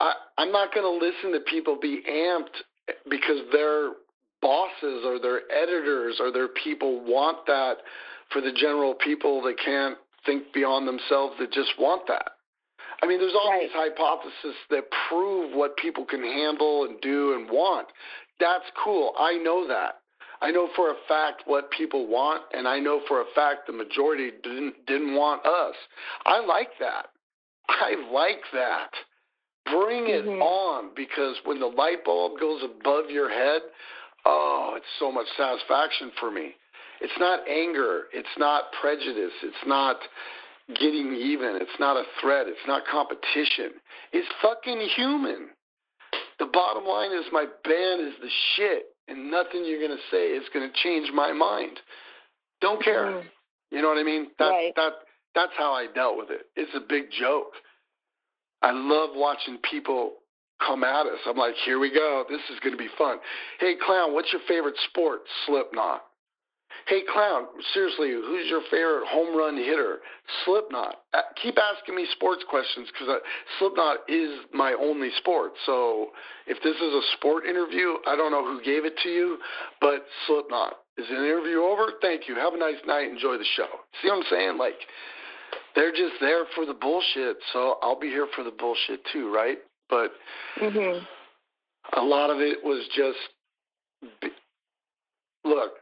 I, I'm not going to listen to people be amped because they're bosses or their editors or their people want that for the general people that can't think beyond themselves that just want that. I mean, there's all right. these hypotheses that prove what people can handle and do and want. That's cool. I know that. I know for a fact what people want, and I know for a fact the majority didn't didn't want us. I like that. I like that. Bring it mm-hmm. on because when the light bulb goes above your head, oh, it's so much satisfaction for me. It's not anger. It's not prejudice. It's not getting even. It's not a threat. It's not competition. It's fucking human. The bottom line is my band is the shit, and nothing you're gonna say is gonna change my mind. Don't care. Mm. You know what I mean? That right. that that's how I dealt with it. It's a big joke. I love watching people come at us. I'm like, here we go. This is going to be fun. Hey, clown, what's your favorite sport? Slipknot. Hey, clown, seriously, who's your favorite home run hitter? Slipknot. Uh, keep asking me sports questions because Slipknot is my only sport. So if this is a sport interview, I don't know who gave it to you, but Slipknot. Is the interview over? Thank you. Have a nice night. Enjoy the show. See what I'm saying? Like, they're just there for the bullshit. So I'll be here for the bullshit too, right? But mm-hmm. a lot of it was just look,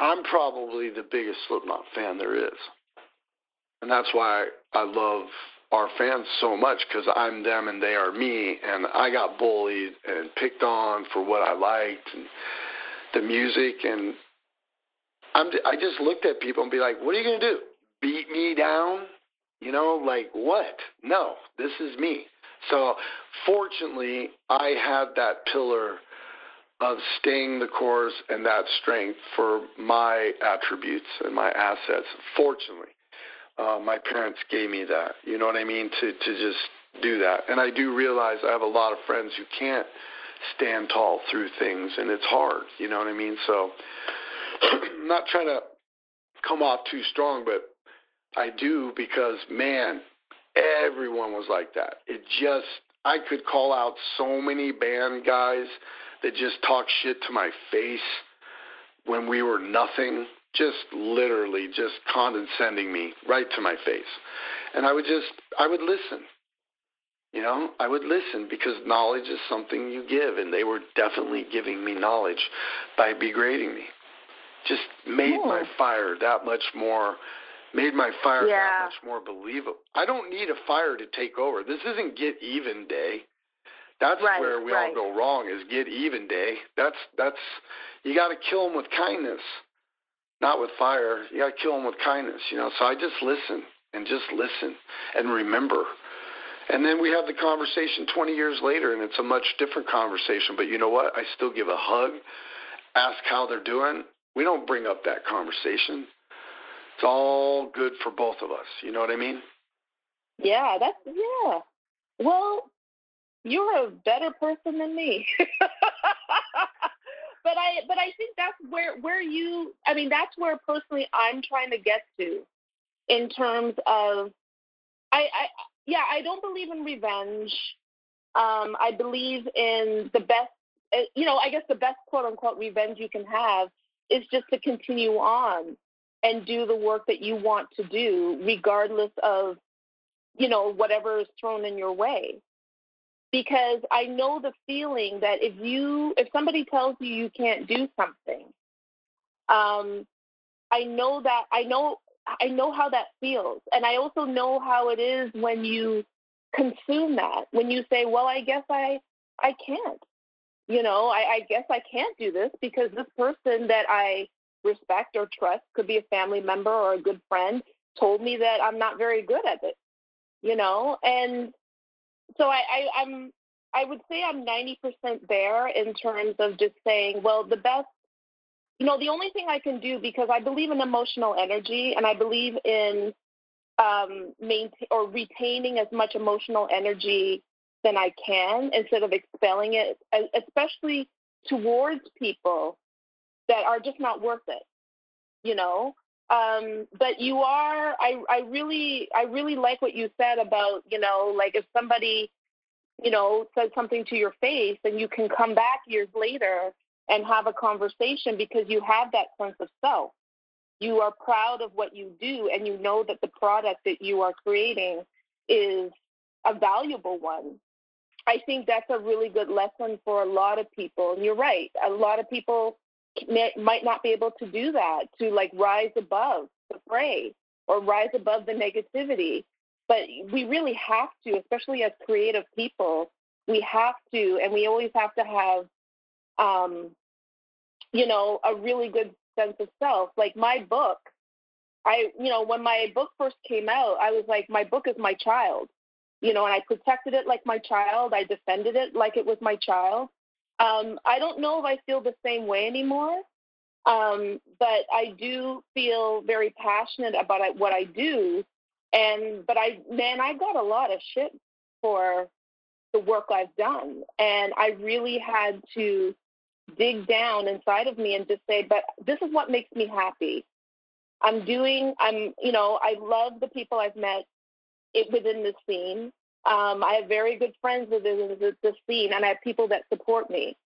I'm probably the biggest Slipknot fan there is. And that's why I love our fans so much because I'm them and they are me. And I got bullied and picked on for what I liked and the music. And I'm, I just looked at people and be like, what are you going to do? Beat me down? You know, like what? No, this is me. So fortunately, I had that pillar of staying the course and that strength for my attributes and my assets. Fortunately, uh, my parents gave me that. You know what I mean? To to just do that. And I do realize I have a lot of friends who can't stand tall through things, and it's hard. You know what I mean? So, not trying to come off too strong, but I do because man, everyone was like that. It just I could call out so many band guys that just talk shit to my face when we were nothing, just literally just condescending me right to my face. And I would just, I would listen. You know, I would listen because knowledge is something you give, and they were definitely giving me knowledge by degrading me. Just made cool. my fire that much more, made my fire yeah. that much more believable. I don't need a fire to take over. This isn't get even day. That's right, where we right. all go wrong is get even day. That's that's you got to kill them with kindness, not with fire. You got to kill them with kindness, you know. So I just listen and just listen and remember. And then we have the conversation 20 years later, and it's a much different conversation. But you know what? I still give a hug, ask how they're doing. We don't bring up that conversation. It's all good for both of us. You know what I mean? Yeah, that's yeah. Well, you're a better person than me. but I but I think that's where where you I mean that's where personally I'm trying to get to in terms of I I yeah, I don't believe in revenge. Um, I believe in the best eh, you know, I guess the best quote unquote revenge you can have is just to continue on and do the work that you want to do regardless of you know whatever is thrown in your way because I know the feeling that if you if somebody tells you you can't do something, um, I know that I know I know how that feels, and I also know how it is when you consume that. When you say, "Well, I guess I I can't," you know, I, I guess I can't do this because this person that I respect or trust could be a family member or a good friend told me that I'm not very good at it, you know, and so I, I I'm I would say I'm 90% there in terms of just saying, well, the best, you know, the only thing I can do because I believe in emotional energy and I believe in um, maintain or retaining as much emotional energy than I can instead of expelling it, especially towards people that are just not worth it, you know. Um, but you are, I, I really, I really like what you said about, you know, like if somebody, you know, says something to your face and you can come back years later and have a conversation because you have that sense of self. You are proud of what you do and you know that the product that you are creating is a valuable one. I think that's a really good lesson for a lot of people. And you're right. A lot of people may, might not be able to do that to like rise above the fray or rise above the negativity. But we really have to, especially as creative people, we have to, and we always have to have, um, you know, a really good sense of self. Like my book, I, you know, when my book first came out, I was like, my book is my child, you know, and I protected it like my child. I defended it like it was my child. Um, I don't know if I feel the same way anymore, um, but I do feel very passionate about what I do. And but I, man, I got a lot of shit for the work I've done, and I really had to dig down inside of me and just say, but this is what makes me happy. I'm doing, I'm, you know, I love the people I've met it, within the scene. Um, I have very good friends within the, the scene, and I have people that support me.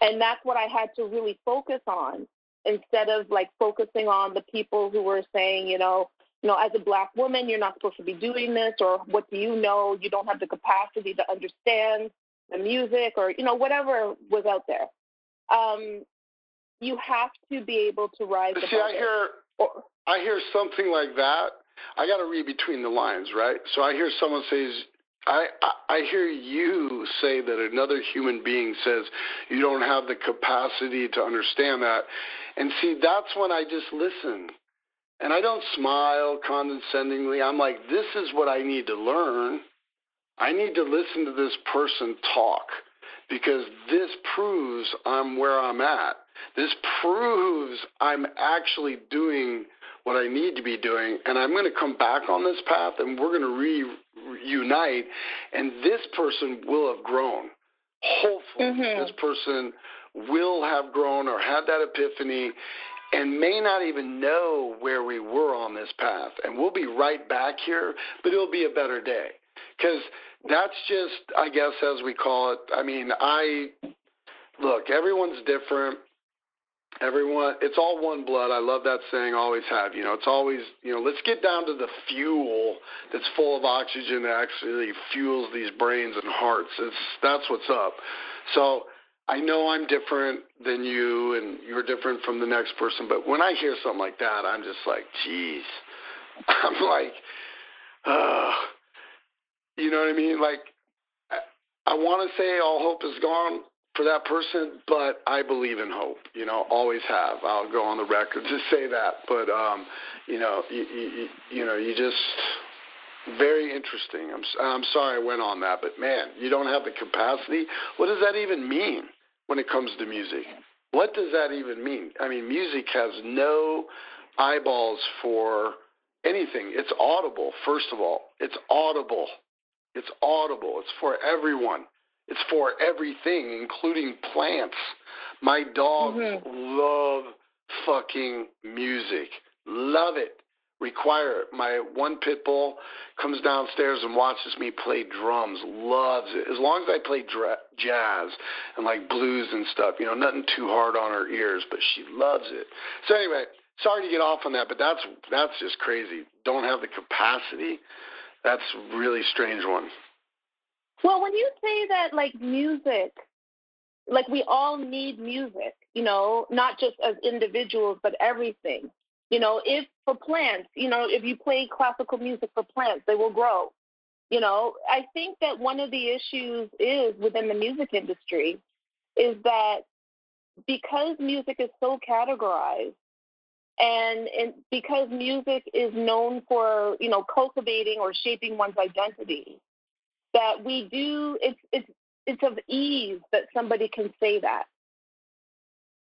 And that's what I had to really focus on instead of like focusing on the people who were saying, you know, you know, as a black woman, you're not supposed to be doing this, or what do you know? You don't have the capacity to understand the music, or you know, whatever was out there. Um, you have to be able to rise. See, I hear, I hear something like that. I got to read between the lines, right? So I hear someone says, I, I, hear you say that another human being says you don't have the capacity to understand that. And see, that's when I just listen. And I don't smile condescendingly. I'm like, this is what I need to learn. I need to listen to this person talk because this proves I'm where I'm at. This proves I'm actually doing what I need to be doing, and I'm going to come back on this path, and we're going to reunite, and this person will have grown. Hopefully, mm-hmm. this person will have grown or had that epiphany and may not even know where we were on this path. And we'll be right back here, but it'll be a better day. Because that's just, I guess, as we call it. I mean, I look, everyone's different. Everyone, it's all one blood. I love that saying. Always have. You know, it's always. You know, let's get down to the fuel that's full of oxygen that actually fuels these brains and hearts. It's that's what's up. So I know I'm different than you, and you're different from the next person. But when I hear something like that, I'm just like, jeez I'm like, uh, you know what I mean? Like, I, I want to say all hope is gone for that person, but I believe in hope. You know, always have. I'll go on the record to say that. But um, you know, you, you, you know, you just very interesting. I'm I'm sorry I went on that, but man, you don't have the capacity. What does that even mean when it comes to music? What does that even mean? I mean, music has no eyeballs for anything. It's audible. First of all, it's audible. It's audible. It's for everyone. It's for everything, including plants. My dogs mm-hmm. love fucking music. Love it. Require it. My one pit bull comes downstairs and watches me play drums. Loves it. As long as I play dra- jazz and like blues and stuff, you know, nothing too hard on her ears, but she loves it. So anyway, sorry to get off on that, but that's that's just crazy. Don't have the capacity. That's really strange one. Well, when you say that, like music, like we all need music, you know, not just as individuals, but everything. You know, if for plants, you know, if you play classical music for plants, they will grow. You know, I think that one of the issues is within the music industry is that because music is so categorized and, and because music is known for, you know, cultivating or shaping one's identity, that we do it's it's it's of ease that somebody can say that.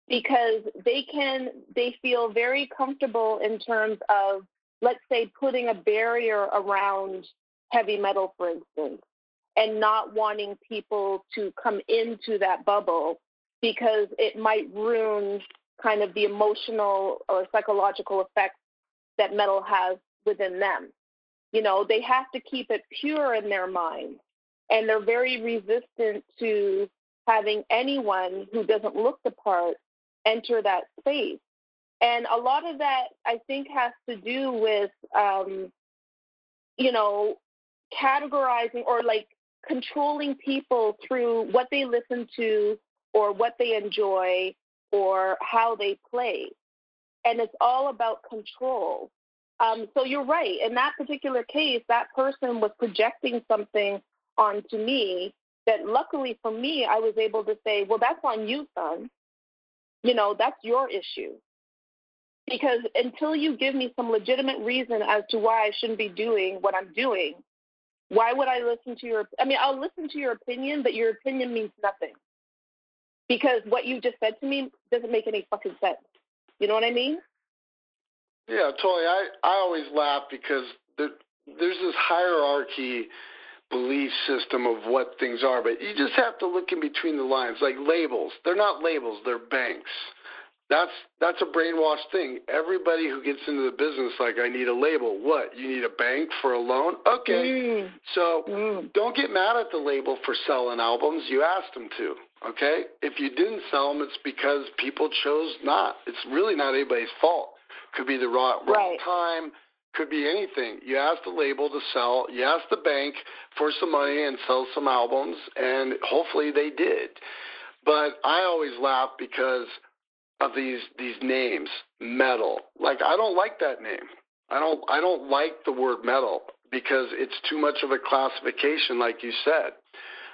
Because they can they feel very comfortable in terms of let's say putting a barrier around heavy metal for instance and not wanting people to come into that bubble because it might ruin kind of the emotional or psychological effects that metal has within them. You know they have to keep it pure in their mind and they're very resistant to having anyone who doesn't look the part enter that space. And a lot of that, I think, has to do with, um, you know, categorizing or like controlling people through what they listen to or what they enjoy or how they play. And it's all about control. Um, so you're right. In that particular case, that person was projecting something onto me that luckily for me, I was able to say, well, that's on you, son. You know, that's your issue. Because until you give me some legitimate reason as to why I shouldn't be doing what I'm doing, why would I listen to your I mean, I'll listen to your opinion, but your opinion means nothing. Because what you just said to me doesn't make any fucking sense. You know what I mean? Yeah, totally. I I always laugh because there, there's this hierarchy belief system of what things are, but you just have to look in between the lines. Like labels, they're not labels; they're banks. That's that's a brainwashed thing. Everybody who gets into the business, like, I need a label. What? You need a bank for a loan? Okay. Mm. So Mm. don't get mad at the label for selling albums. You asked them to. Okay. If you didn't sell them, it's because people chose not. It's really not anybody's fault. Could be the wrong, wrong Right. time. Could be anything. You asked the label to sell. You asked the bank for some money and sell some albums, and hopefully they did. But I always laugh because of these these names, metal. Like I don't like that name. I don't I don't like the word metal because it's too much of a classification, like you said.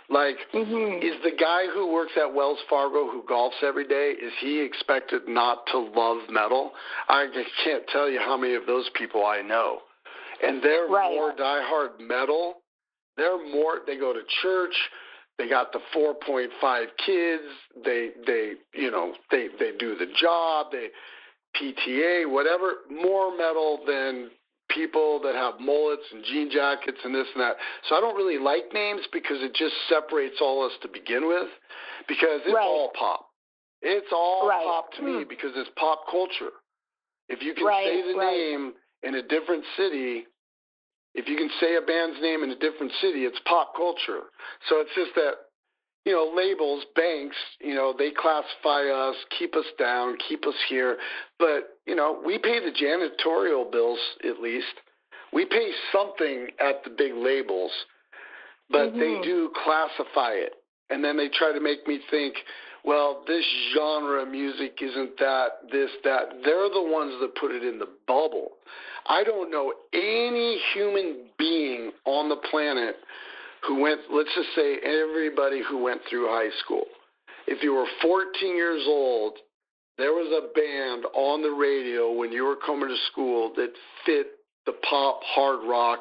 Like Mhm. is the guy who works at Wells Fargo who golfs every day, is he expected not to love metal? I can't tell you how many of those people I know. And they're Right. more diehard metal. They're more they go to church, they got the 4.5 kids, they they you know, they they do the job, they PTA, whatever, more metal than people that have mullets and jean jackets and this and that. So I don't really like names because it just separates all us to begin with because it's Right. all pop. It's all Right. pop to me Hmm. because it's pop culture. If you can Right, say the name in a different city, if you can say a band's name in a different city, it's pop culture. So it's just that you know, labels, banks, you know, they classify us, keep us down, keep us here. But, you know, we pay the janitorial bills at least. We pay something at the big labels, but they Mhm. do classify it. And then they try to make me think, well, this genre of music isn't that, this, that. They're the ones that put it in the bubble. I don't know any human being on the planet who went, let's just say everybody who went through high school. If you were 14 years old, there was a band on the radio when you were coming to school that fit the pop, hard rock,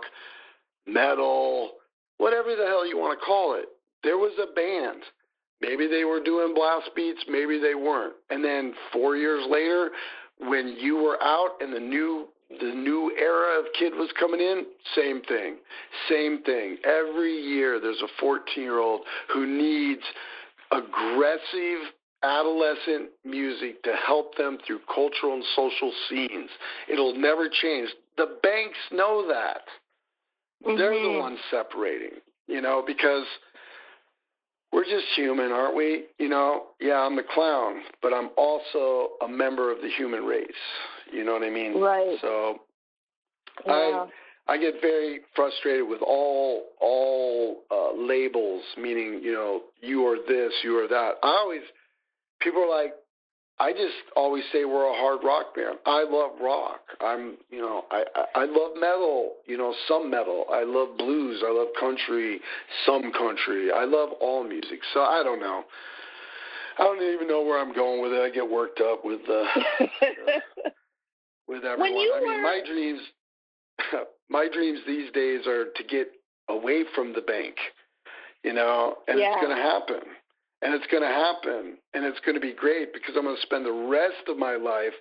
metal, whatever the hell you want to call it. There was a band. Maybe they were doing blast beats, maybe they weren't. And then 4 years later, when you were out and the new the new era of kid was coming in, same thing. Same thing. Every year there's a 14 year old who needs aggressive adolescent music to help them through cultural and social scenes. It'll never change. The banks know that. They're the Mhm. ones separating, you know, because we're just human, aren't we? You know, yeah, I'm the clown, but I'm also a member of the human race. You know what I mean? Right. So Yeah. I get very frustrated with all all uh, labels, meaning you know you are this, you are that. I always people are like, I just always say we're a hard rock band. I love rock. I'm you know I I, I love metal. You know some metal. I love blues. I love country. Some country. I love all music. So I don't know. I don't even know where I'm going with it. I get worked up with uh, with everyone. you I mean, were- my dreams, my dreams these days are to get away from the bank, you know, and Yeah. it's going to happen, and it's going to happen, and it's going to be great because I'm going to spend the rest of my life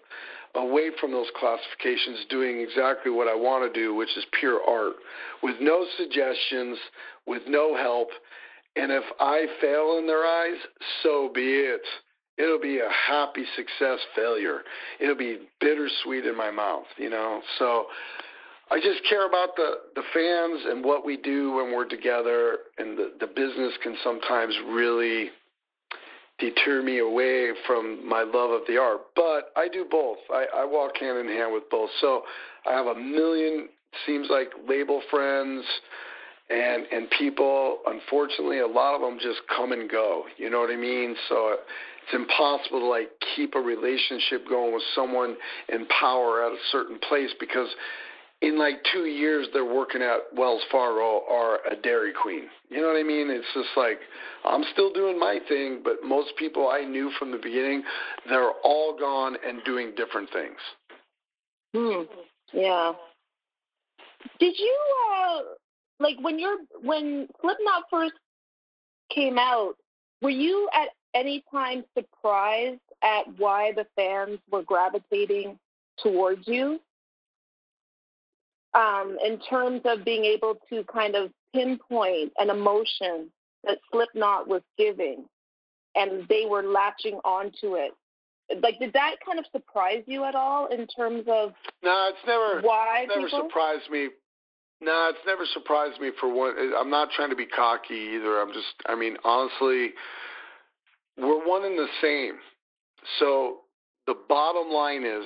away from those classifications, doing exactly what I want to do, which is pure art, with no suggestions, with no help, and if I fail in their eyes, so be it. It'll be a happy success failure. It'll be bittersweet in my mouth, you know. So I just care about the the fans and what we do when we're together, and the the business can sometimes really deter me away from my love of the art. But I do both. I, I walk hand in hand with both. So I have a million seems like label friends and and people unfortunately a lot of them just come and go you know what i mean so it's impossible to like keep a relationship going with someone in power at a certain place because in like two years they're working at wells fargo or a dairy queen you know what i mean it's just like i'm still doing my thing but most people i knew from the beginning they're all gone and doing different things Hmm. Yeah. Did you uh like when you're when Slipknot first came out, were you at any time surprised at why the fans were gravitating towards you? Um, in terms of being able to kind of pinpoint an emotion that Slipknot was giving, and they were latching onto it. Like, did that kind of surprise you at all in terms of? No, it's never. Why it's never people? surprised me. No, it's never surprised me for one. I'm not trying to be cocky either. I'm just. I mean, honestly, we're one and the same. So the bottom line is,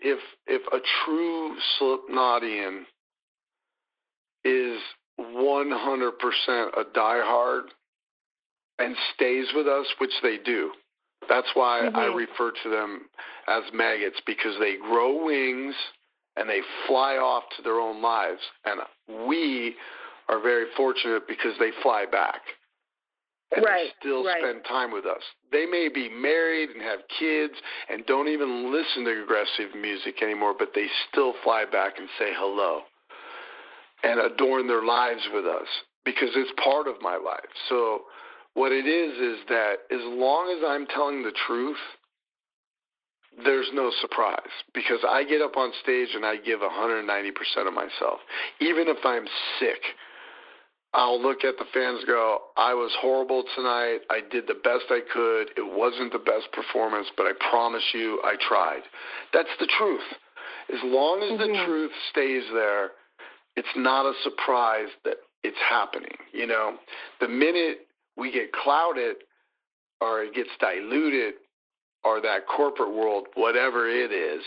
if if a true Slipknotian is 100% a diehard and stays with us, which they do. That's why mm-hmm. I refer to them as maggots because they grow wings and they fly off to their own lives. And we are very fortunate because they fly back and right, still right. spend time with us. They may be married and have kids and don't even listen to aggressive music anymore, but they still fly back and say hello and adorn their lives with us because it's part of my life. So what it is is that as long as I'm telling the truth, there's no surprise because I get up on stage and I give 190% of myself. Even if I'm sick, I'll look at the fans go, I was horrible tonight. I did the best I could. It wasn't the best performance, but I promise you I tried. That's the truth. As long as mm-hmm. the truth stays there, it's not a surprise that it's happening. You know, the minute we get clouded or it gets diluted or that corporate world, whatever it is,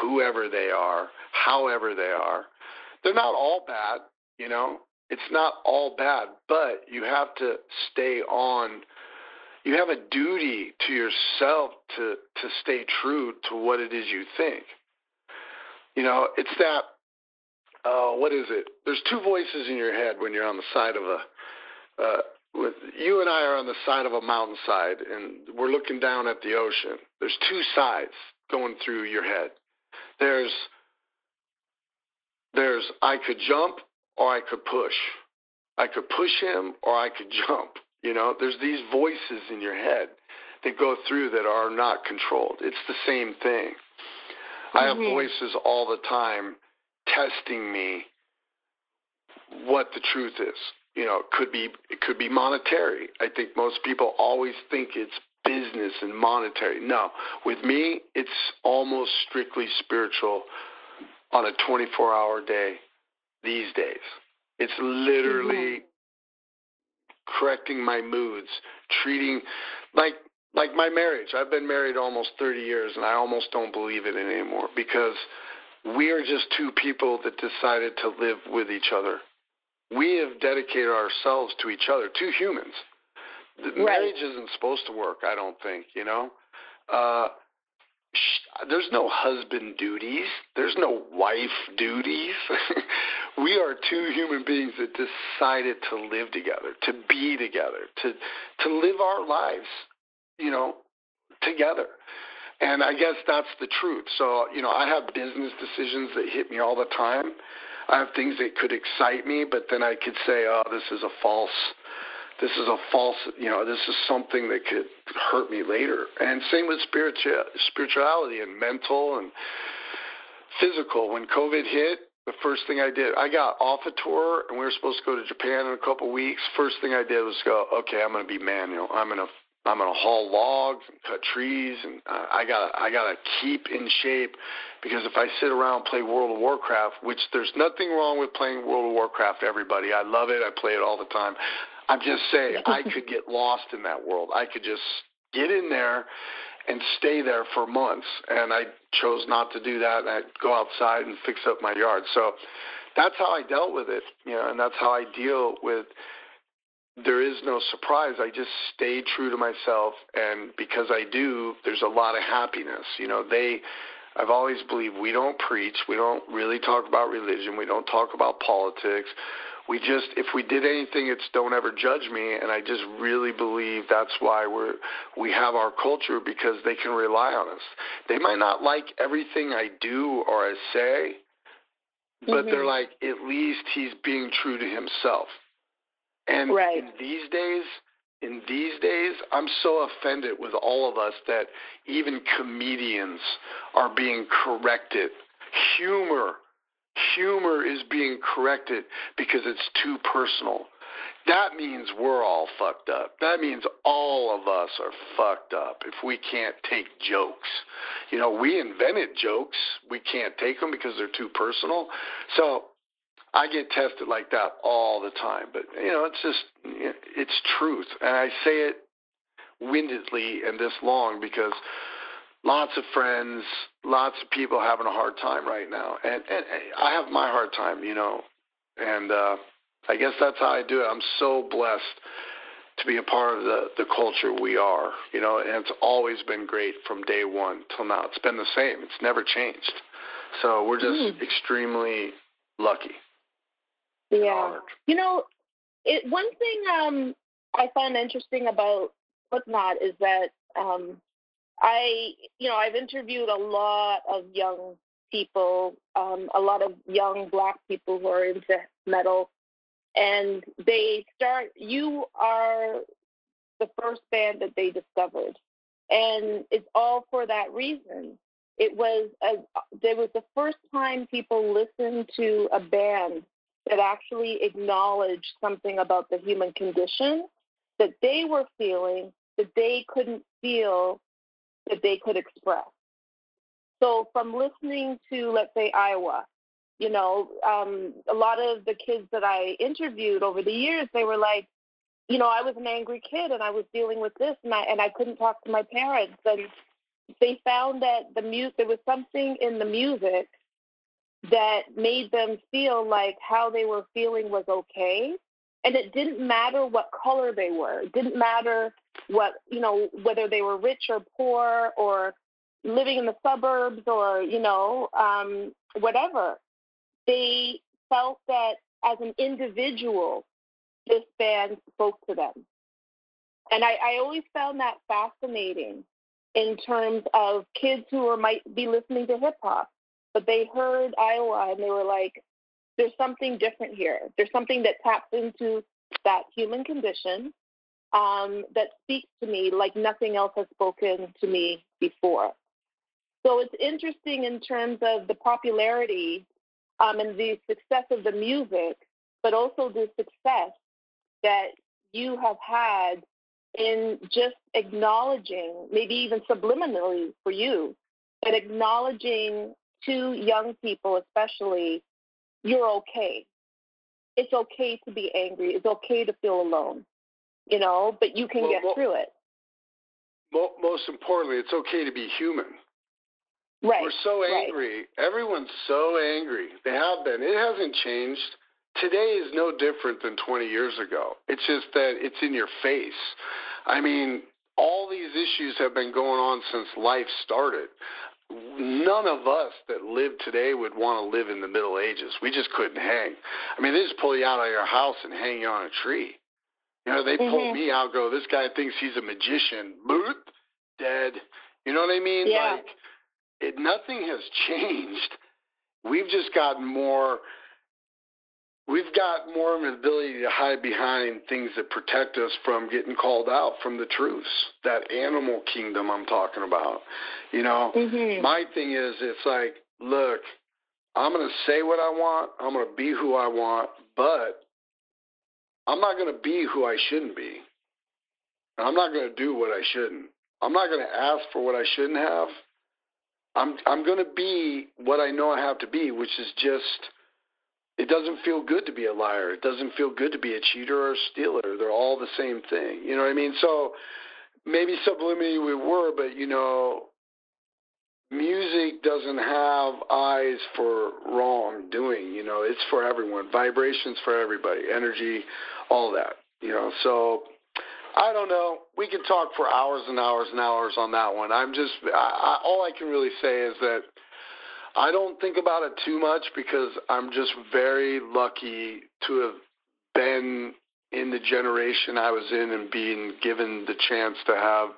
whoever they are, however they are, they're not all bad, you know. It's not all bad, but you have to stay on you have a duty to yourself to to stay true to what it is you think. You know, it's that uh, what is it? There's two voices in your head when you're on the side of a. Uh, with you and I are on the side of a mountainside, and we're looking down at the ocean. There's two sides going through your head. There's there's I could jump or I could push. I could push him or I could jump. You know, there's these voices in your head that go through that are not controlled. It's the same thing. Mm-hmm. I have mm-hmm. voices all the time testing me what the truth is. You know, it could be it could be monetary. I think most people always think it's business and monetary. No, with me, it's almost strictly spiritual on a 24-hour day these days. It's literally mm-hmm. correcting my moods, treating like like my marriage. I've been married almost 30 years and I almost don't believe it anymore because we are just two people that decided to live with each other. We have dedicated ourselves to each other, two humans. The right. Marriage isn't supposed to work, I don't think, you know? Uh, there's no husband duties. There's no wife duties. we are two human beings that decided to live together, to be together, to to live our lives, you know, together. And I guess that's the truth. So, you know, I have business decisions that hit me all the time. I have things that could excite me, but then I could say, oh, this is a false, this is a false, you know, this is something that could hurt me later. And same with spiritual, spirituality and mental and physical. When COVID hit, the first thing I did, I got off a tour and we were supposed to go to Japan in a couple of weeks. First thing I did was go, okay, I'm going to be manual. I'm going to I'm gonna haul logs and cut trees, and uh, I got I gotta keep in shape because if I sit around and play World of Warcraft, which there's nothing wrong with playing World of Warcraft, everybody, I love it. I play it all the time. I'm just saying I could get lost in that world. I could just get in there and stay there for months, and I chose not to do that. I'd go outside and fix up my yard. So that's how I dealt with it, you know, and that's how I deal with there is no surprise. I just stay true to myself, and because I do, there's a lot of happiness. You know, they. I've always believed we don't preach, we don't really talk about religion, we don't talk about politics. We just, if we did anything, it's don't ever judge me, and I just really believe that's why we're we have our culture because they can rely on us. They might not like everything I do or I say, but mm-hmm. they're like, at least he's being true to himself. And right. in these days, in these days, I'm so offended with all of us that even comedians are being corrected. Humor humor is being corrected because it's too personal. That means we're all fucked up. That means all of us are fucked up if we can't take jokes. You know, we invented jokes. We can't take them because they're too personal. So I get tested like that all the time. But, you know, it's just, it's truth. And I say it windedly and this long because lots of friends, lots of people having a hard time right now. And, and I have my hard time, you know. And, uh, I guess that's how I do it. I'm so blessed to be a part of the the culture we are, you know, and it's always been great from day one till now. It's been the same. It's never changed. So we're just mm. extremely lucky. Yeah. You know, it one thing um I find interesting about Slipknot is that um I you know, I've interviewed a lot of young people, um, a lot of young black people who are into metal and they start you are the first band that they discovered. And it's all for that reason. It was a, there was the first time people listened to a band that actually acknowledged something about the human condition that they were feeling that they couldn't feel that they could express. So from listening to let's say iowa you know, um, a lot of the kids that I interviewed over the years, they were like, you know, I was an angry kid and I was dealing with this and I and I couldn't talk to my parents. And they found that the music there was something in the music that made them feel like how they were feeling was okay. And it didn't matter what color they were. It didn't matter what you know whether they were rich or poor or living in the suburbs or you know um whatever they felt that as an individual, this band spoke to them. And I, I always found that fascinating in terms of kids who were, might be listening to hip hop, but they heard Iowa and they were like, there's something different here. There's something that taps into that human condition um, that speaks to me like nothing else has spoken to me before. So it's interesting in terms of the popularity um, and the success of the music, but also the success that you have had in just acknowledging, maybe even subliminally for you, but acknowledging to young people, especially, you're okay. It's okay to be angry. It's okay to feel alone, you know, but you can well, get well, through it. Most importantly, it's okay to be human. Right. We're so angry. Right. Everyone's so angry. They have been. It hasn't changed. Today is no different than 20 years ago. It's just that it's in your face. I mean, all these issues have been going on since life started. None of us that live today would want to live in the Middle Ages. We just couldn't hang. I mean, they just pull you out of your house and hang you on a tree. You know, they mm-hmm. pull me out, go, this guy thinks he's a magician. Boot, dead. You know what I mean? Yeah. Like, it, nothing has changed. We've just gotten more. We've got more of an ability to hide behind things that protect us from getting called out from the truths. That animal kingdom I'm talking about. You know, mm-hmm. my thing is, it's like, look, I'm going to say what I want. I'm going to be who I want, but I'm not going to be who I shouldn't be. I'm not going to do what I shouldn't. I'm not going to ask for what I shouldn't have. I'm I'm going to be what I know I have to be, which is just it doesn't feel good to be a liar. It doesn't feel good to be a cheater or a stealer. They're all the same thing. You know what I mean? So maybe subliminally we were, but you know, music doesn't have eyes for wrongdoing. You know, it's for everyone. Vibrations for everybody. Energy, all that. You know, so I don't know. We could talk for hours and hours and hours on that one. I'm just I, I, all I can really say is that I don't think about it too much because I'm just very lucky to have been in the generation I was in and being given the chance to have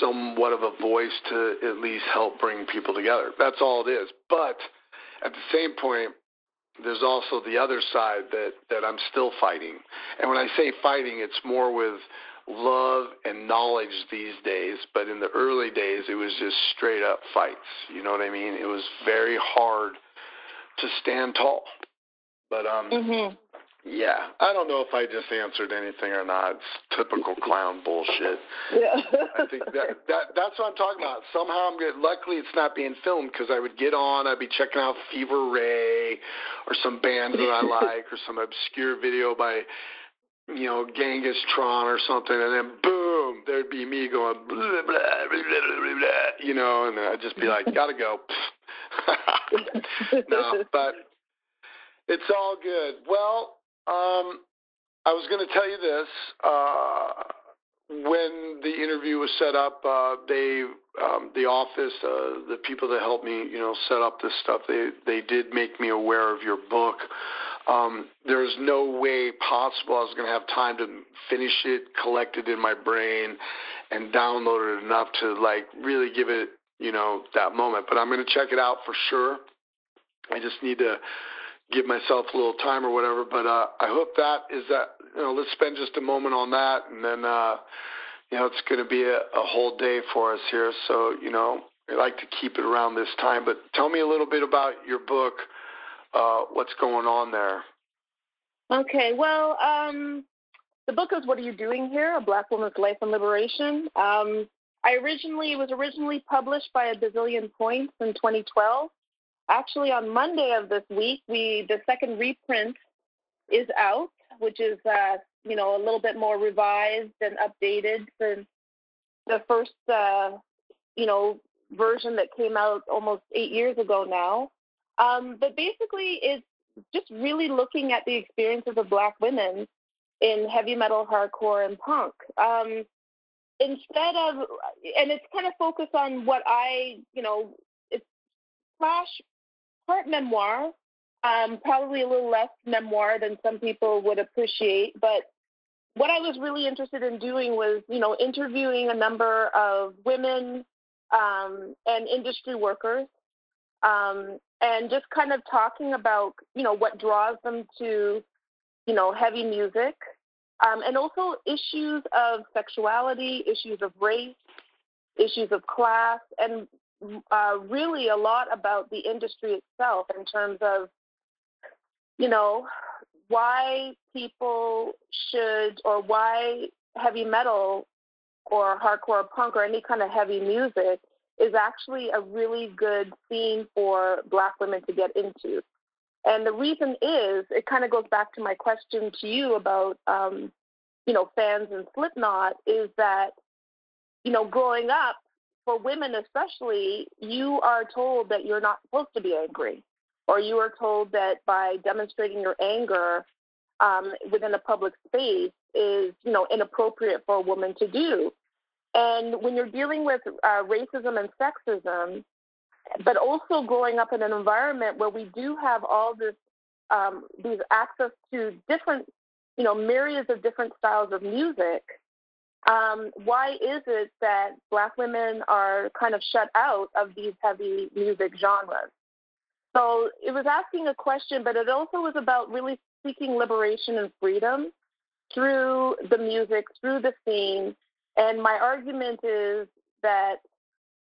somewhat of a voice to at least help bring people together. That's all it is. But at the same point, there's also the other side that that I'm still fighting. And when I say fighting, it's more with love and knowledge these days, but in the early days, it was just straight up fights. You know what I mean? It was very hard to stand tall. But um, mm-hmm. Yeah, I don't know if I just answered anything or not. It's typical clown bullshit. Yeah. I think that that that's what I'm talking about. Somehow I'm good. Luckily, it's not being filmed because I would get on. I'd be checking out Fever Ray or some bands that I like or some obscure video by you know, Genghis Tron or something, and then boom, there'd be me going, blah, blah, blah, blah, blah, blah, you know, and I'd just be like, gotta go. no, but it's all good. Well, um, I was going to tell you this. Uh, when the interview was set up, uh, they, um, the office, uh, the people that helped me, you know, set up this stuff, they they did make me aware of your book. Um, there was no way possible I was going to have time to finish it, collect it in my brain, and download it enough to like really give it, you know, that moment. But I'm going to check it out for sure. I just need to give myself a little time or whatever. But uh, I hope that is that. You know, let's spend just a moment on that, and then uh, you know it's going to be a, a whole day for us here. So you know, I like to keep it around this time. But tell me a little bit about your book. Uh, what's going on there? Okay, well, um, the book is "What Are You Doing Here: A Black Woman's Life and Liberation." Um, I originally it was originally published by a bazillion points in 2012. Actually, on Monday of this week, we the second reprint is out, which is uh, you know a little bit more revised and updated than the first uh, you know version that came out almost eight years ago now. Um, but basically, it's just really looking at the experiences of Black women in heavy metal, hardcore, and punk. Um, instead of, and it's kind of focused on what I, you know, it's slash part memoir, um, probably a little less memoir than some people would appreciate. But what I was really interested in doing was, you know, interviewing a number of women um, and industry workers, um, and just kind of talking about, you know, what draws them to, you know, heavy music, um, and also issues of sexuality, issues of race, issues of class, and uh, really a lot about the industry itself in terms of you know, why people should or why heavy metal or hardcore punk or any kind of heavy music is actually a really good scene for black women to get into. And the reason is, it kind of goes back to my question to you about, um, you know, fans and Slipknot, is that, you know, growing up, for women especially, you are told that you're not supposed to be angry or you are told that by demonstrating your anger um, within a public space is, you know, inappropriate for a woman to do. And when you're dealing with uh, racism and sexism, but also growing up in an environment where we do have all this, um, these access to different, you know, myriads of different styles of music, um, why is it that Black women are kind of shut out of these heavy music genres? So it was asking a question, but it also was about really seeking liberation and freedom through the music, through the scene. And my argument is that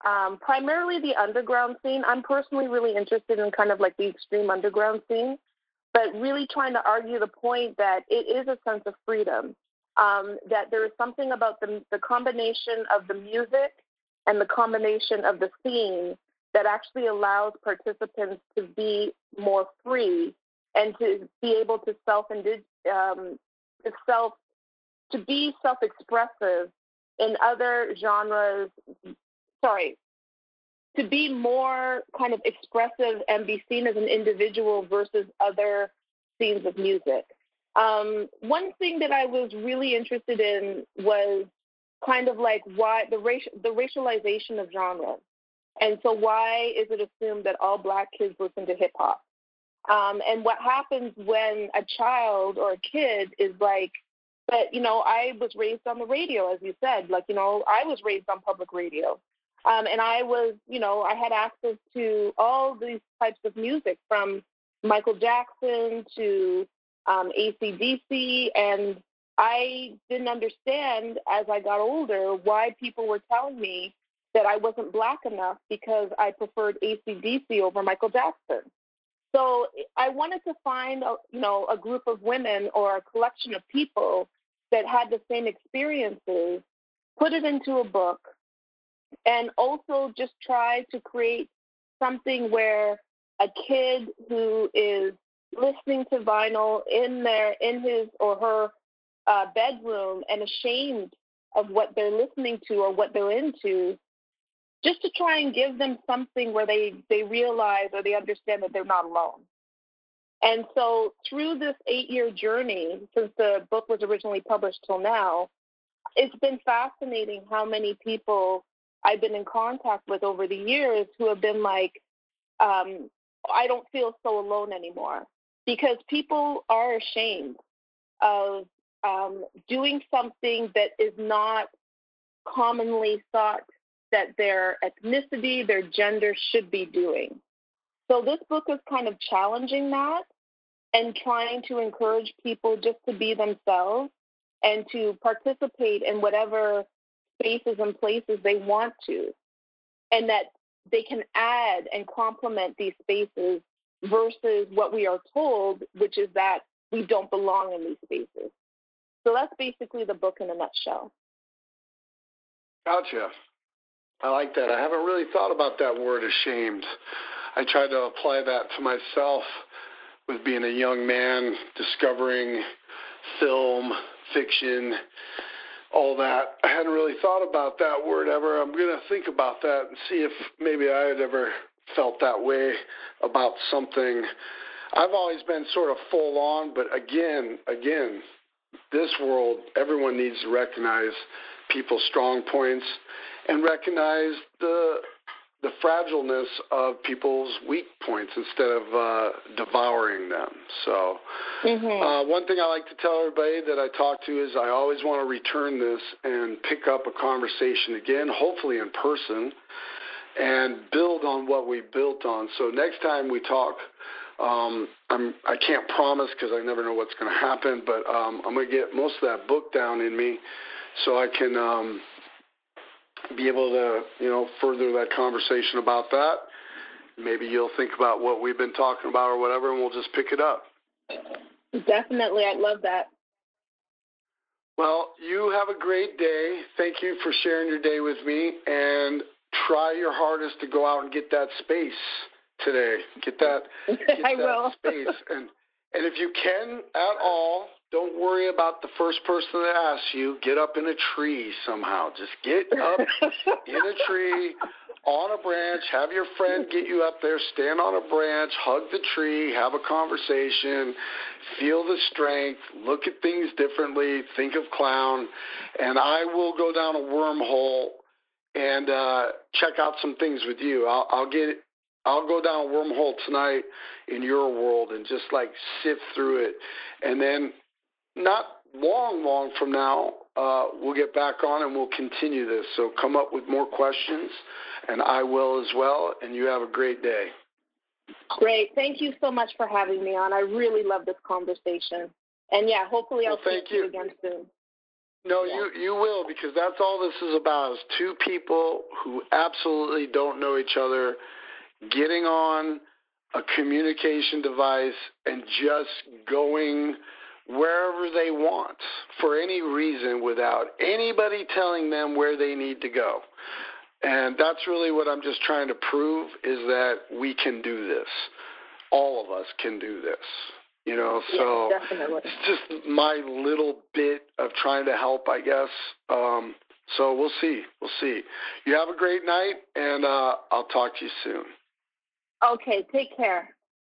um, primarily the underground scene, I'm personally really interested in kind of like the extreme underground scene, but really trying to argue the point that it is a sense of freedom. Um, that there is something about the, the combination of the music and the combination of the scene that actually allows participants to be more free and to be able to self um, to self to be self-expressive in other genres. Sorry, to be more kind of expressive and be seen as an individual versus other scenes of music. Um, one thing that I was really interested in was kind of like why the racial the racialization of genres. And so, why is it assumed that all black kids listen to hip hop? Um, and what happens when a child or a kid is like, but you know, I was raised on the radio, as you said, like you know, I was raised on public radio, um, and I was, you know, I had access to all these types of music from Michael Jackson to um, ACDC, and I didn't understand as I got older why people were telling me that I wasn't black enough because I preferred ACDC over Michael Jackson. So I wanted to find, a, you know, a group of women or a collection of people that had the same experiences, put it into a book, and also just try to create something where a kid who is listening to vinyl in their in his or her uh, bedroom and ashamed of what they're listening to or what they're into just to try and give them something where they they realize or they understand that they're not alone. And so through this eight year journey since the book was originally published till now it's been fascinating how many people i've been in contact with over the years who have been like um, i don't feel so alone anymore because people are ashamed of um, doing something that is not commonly thought that their ethnicity, their gender should be doing. So this book is kind of challenging that and trying to encourage people just to be themselves and to participate in whatever spaces and places they want to. And that they can add and complement these spaces versus what we are told, which is that we don't belong in these spaces. So that's basically the book in a nutshell. Gotcha. I like that. I haven't really thought about that word ashamed. I try to apply that to myself with being a young man, discovering film, fiction, all that. I hadn't really thought about that word ever. I'm going to think about that and see if maybe I had ever felt that way about something. I've always been sort of full on, but again, again, this world, everyone needs to recognize people's strong points and recognize the the fragileness of people's weak points instead of uh, devouring them. So, mm-hmm. uh, one thing I like to tell everybody that I talk to is I always want to return this and pick up a conversation again, hopefully in person, and build on what we built on. So next time we talk, um, I'm I can't promise because I never know what's going to happen, but um, I'm going to get most of that book down in me, so I can um, be able to you know further that conversation about that. Maybe you'll think about what we've been talking about or whatever, and we'll just pick it up. Definitely, I'd love that. Well, you have a great day. Thank you for sharing your day with me, and try your hardest to go out and get that space today. Get that, get I that will. space, and and if you can at all, don't worry about the first person that asks you. Get up in a tree somehow. Just get up in a tree on a branch. Have your friend get you up there. Stand on a branch. Hug the tree. Have a conversation. Feel the strength. Look at things differently. Think of clown, and I will go down a wormhole and uh, check out some things with you. I'll, I'll get I'll go down a wormhole tonight in your world and just like sift through it, and then not long, long from now, uh, we'll get back on and we'll continue this. So come up with more questions, and I will as well. And you have a great day. Great. Thank you so much for having me on. I really love this conversation. And yeah, hopefully I'll well, see you. you again soon. No, yeah. you you will because that's all this is about is two people who absolutely don't know each other getting on a communication device and just going wherever they want for any reason without anybody telling them where they need to go. And that's really what I'm just trying to prove is that we can do this. All of us can do this. You know, so yeah, it's just my little bit of trying to help, I guess. Um, so we'll see. We'll see. You have a great night, and uh, I'll talk to you soon. Okay, take care.